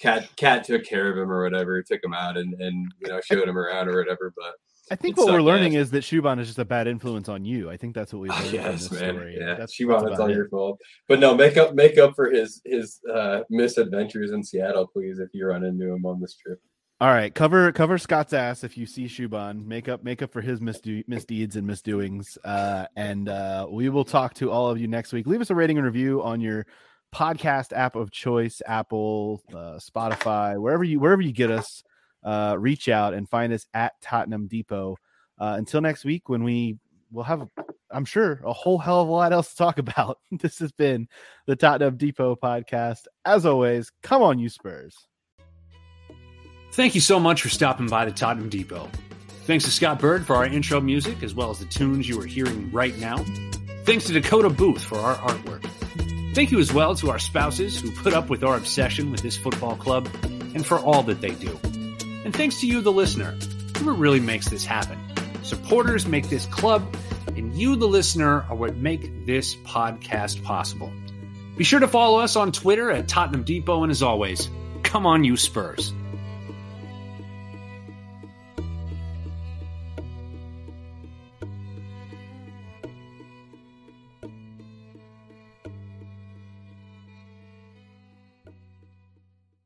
[SPEAKER 7] Kat, Kat took care of him or whatever, took him out and and you know showed him around or whatever. But
[SPEAKER 2] I think what we're learning
[SPEAKER 7] ass.
[SPEAKER 2] is that Shuban is just a bad influence on you. I think that's what we learned from
[SPEAKER 7] yes,
[SPEAKER 2] this
[SPEAKER 7] man.
[SPEAKER 2] story.
[SPEAKER 7] Yeah,
[SPEAKER 2] that's,
[SPEAKER 7] Shimon,
[SPEAKER 2] that's
[SPEAKER 7] all
[SPEAKER 2] it.
[SPEAKER 7] your fault. But no, make up make up for his his uh, misadventures in Seattle, please, if you run into him on this trip.
[SPEAKER 2] All right, cover cover Scott's ass if you see Shuban. Make up make up for his misdo- misdeeds and misdoings. Uh, and uh, we will talk to all of you next week. Leave us a rating and review on your podcast app of choice, Apple, uh, Spotify, wherever you wherever you get us. Uh, reach out and find us at Tottenham Depot. Uh, until next week, when we will have, I'm sure, a whole hell of a lot else to talk about. this has been the Tottenham Depot podcast. As always, come on, you Spurs.
[SPEAKER 8] Thank you so much for stopping by the Tottenham Depot. Thanks to Scott Bird for our intro music, as well as the tunes you are hearing right now. Thanks to Dakota Booth for our artwork. Thank you as well to our spouses who put up with our obsession with this football club and for all that they do. And thanks to you, the listener. who really makes this happen. Supporters make this club, and you, the listener, are what make this podcast possible. Be sure to follow us on Twitter at Tottenham Depot, and as always, come on, you Spurs.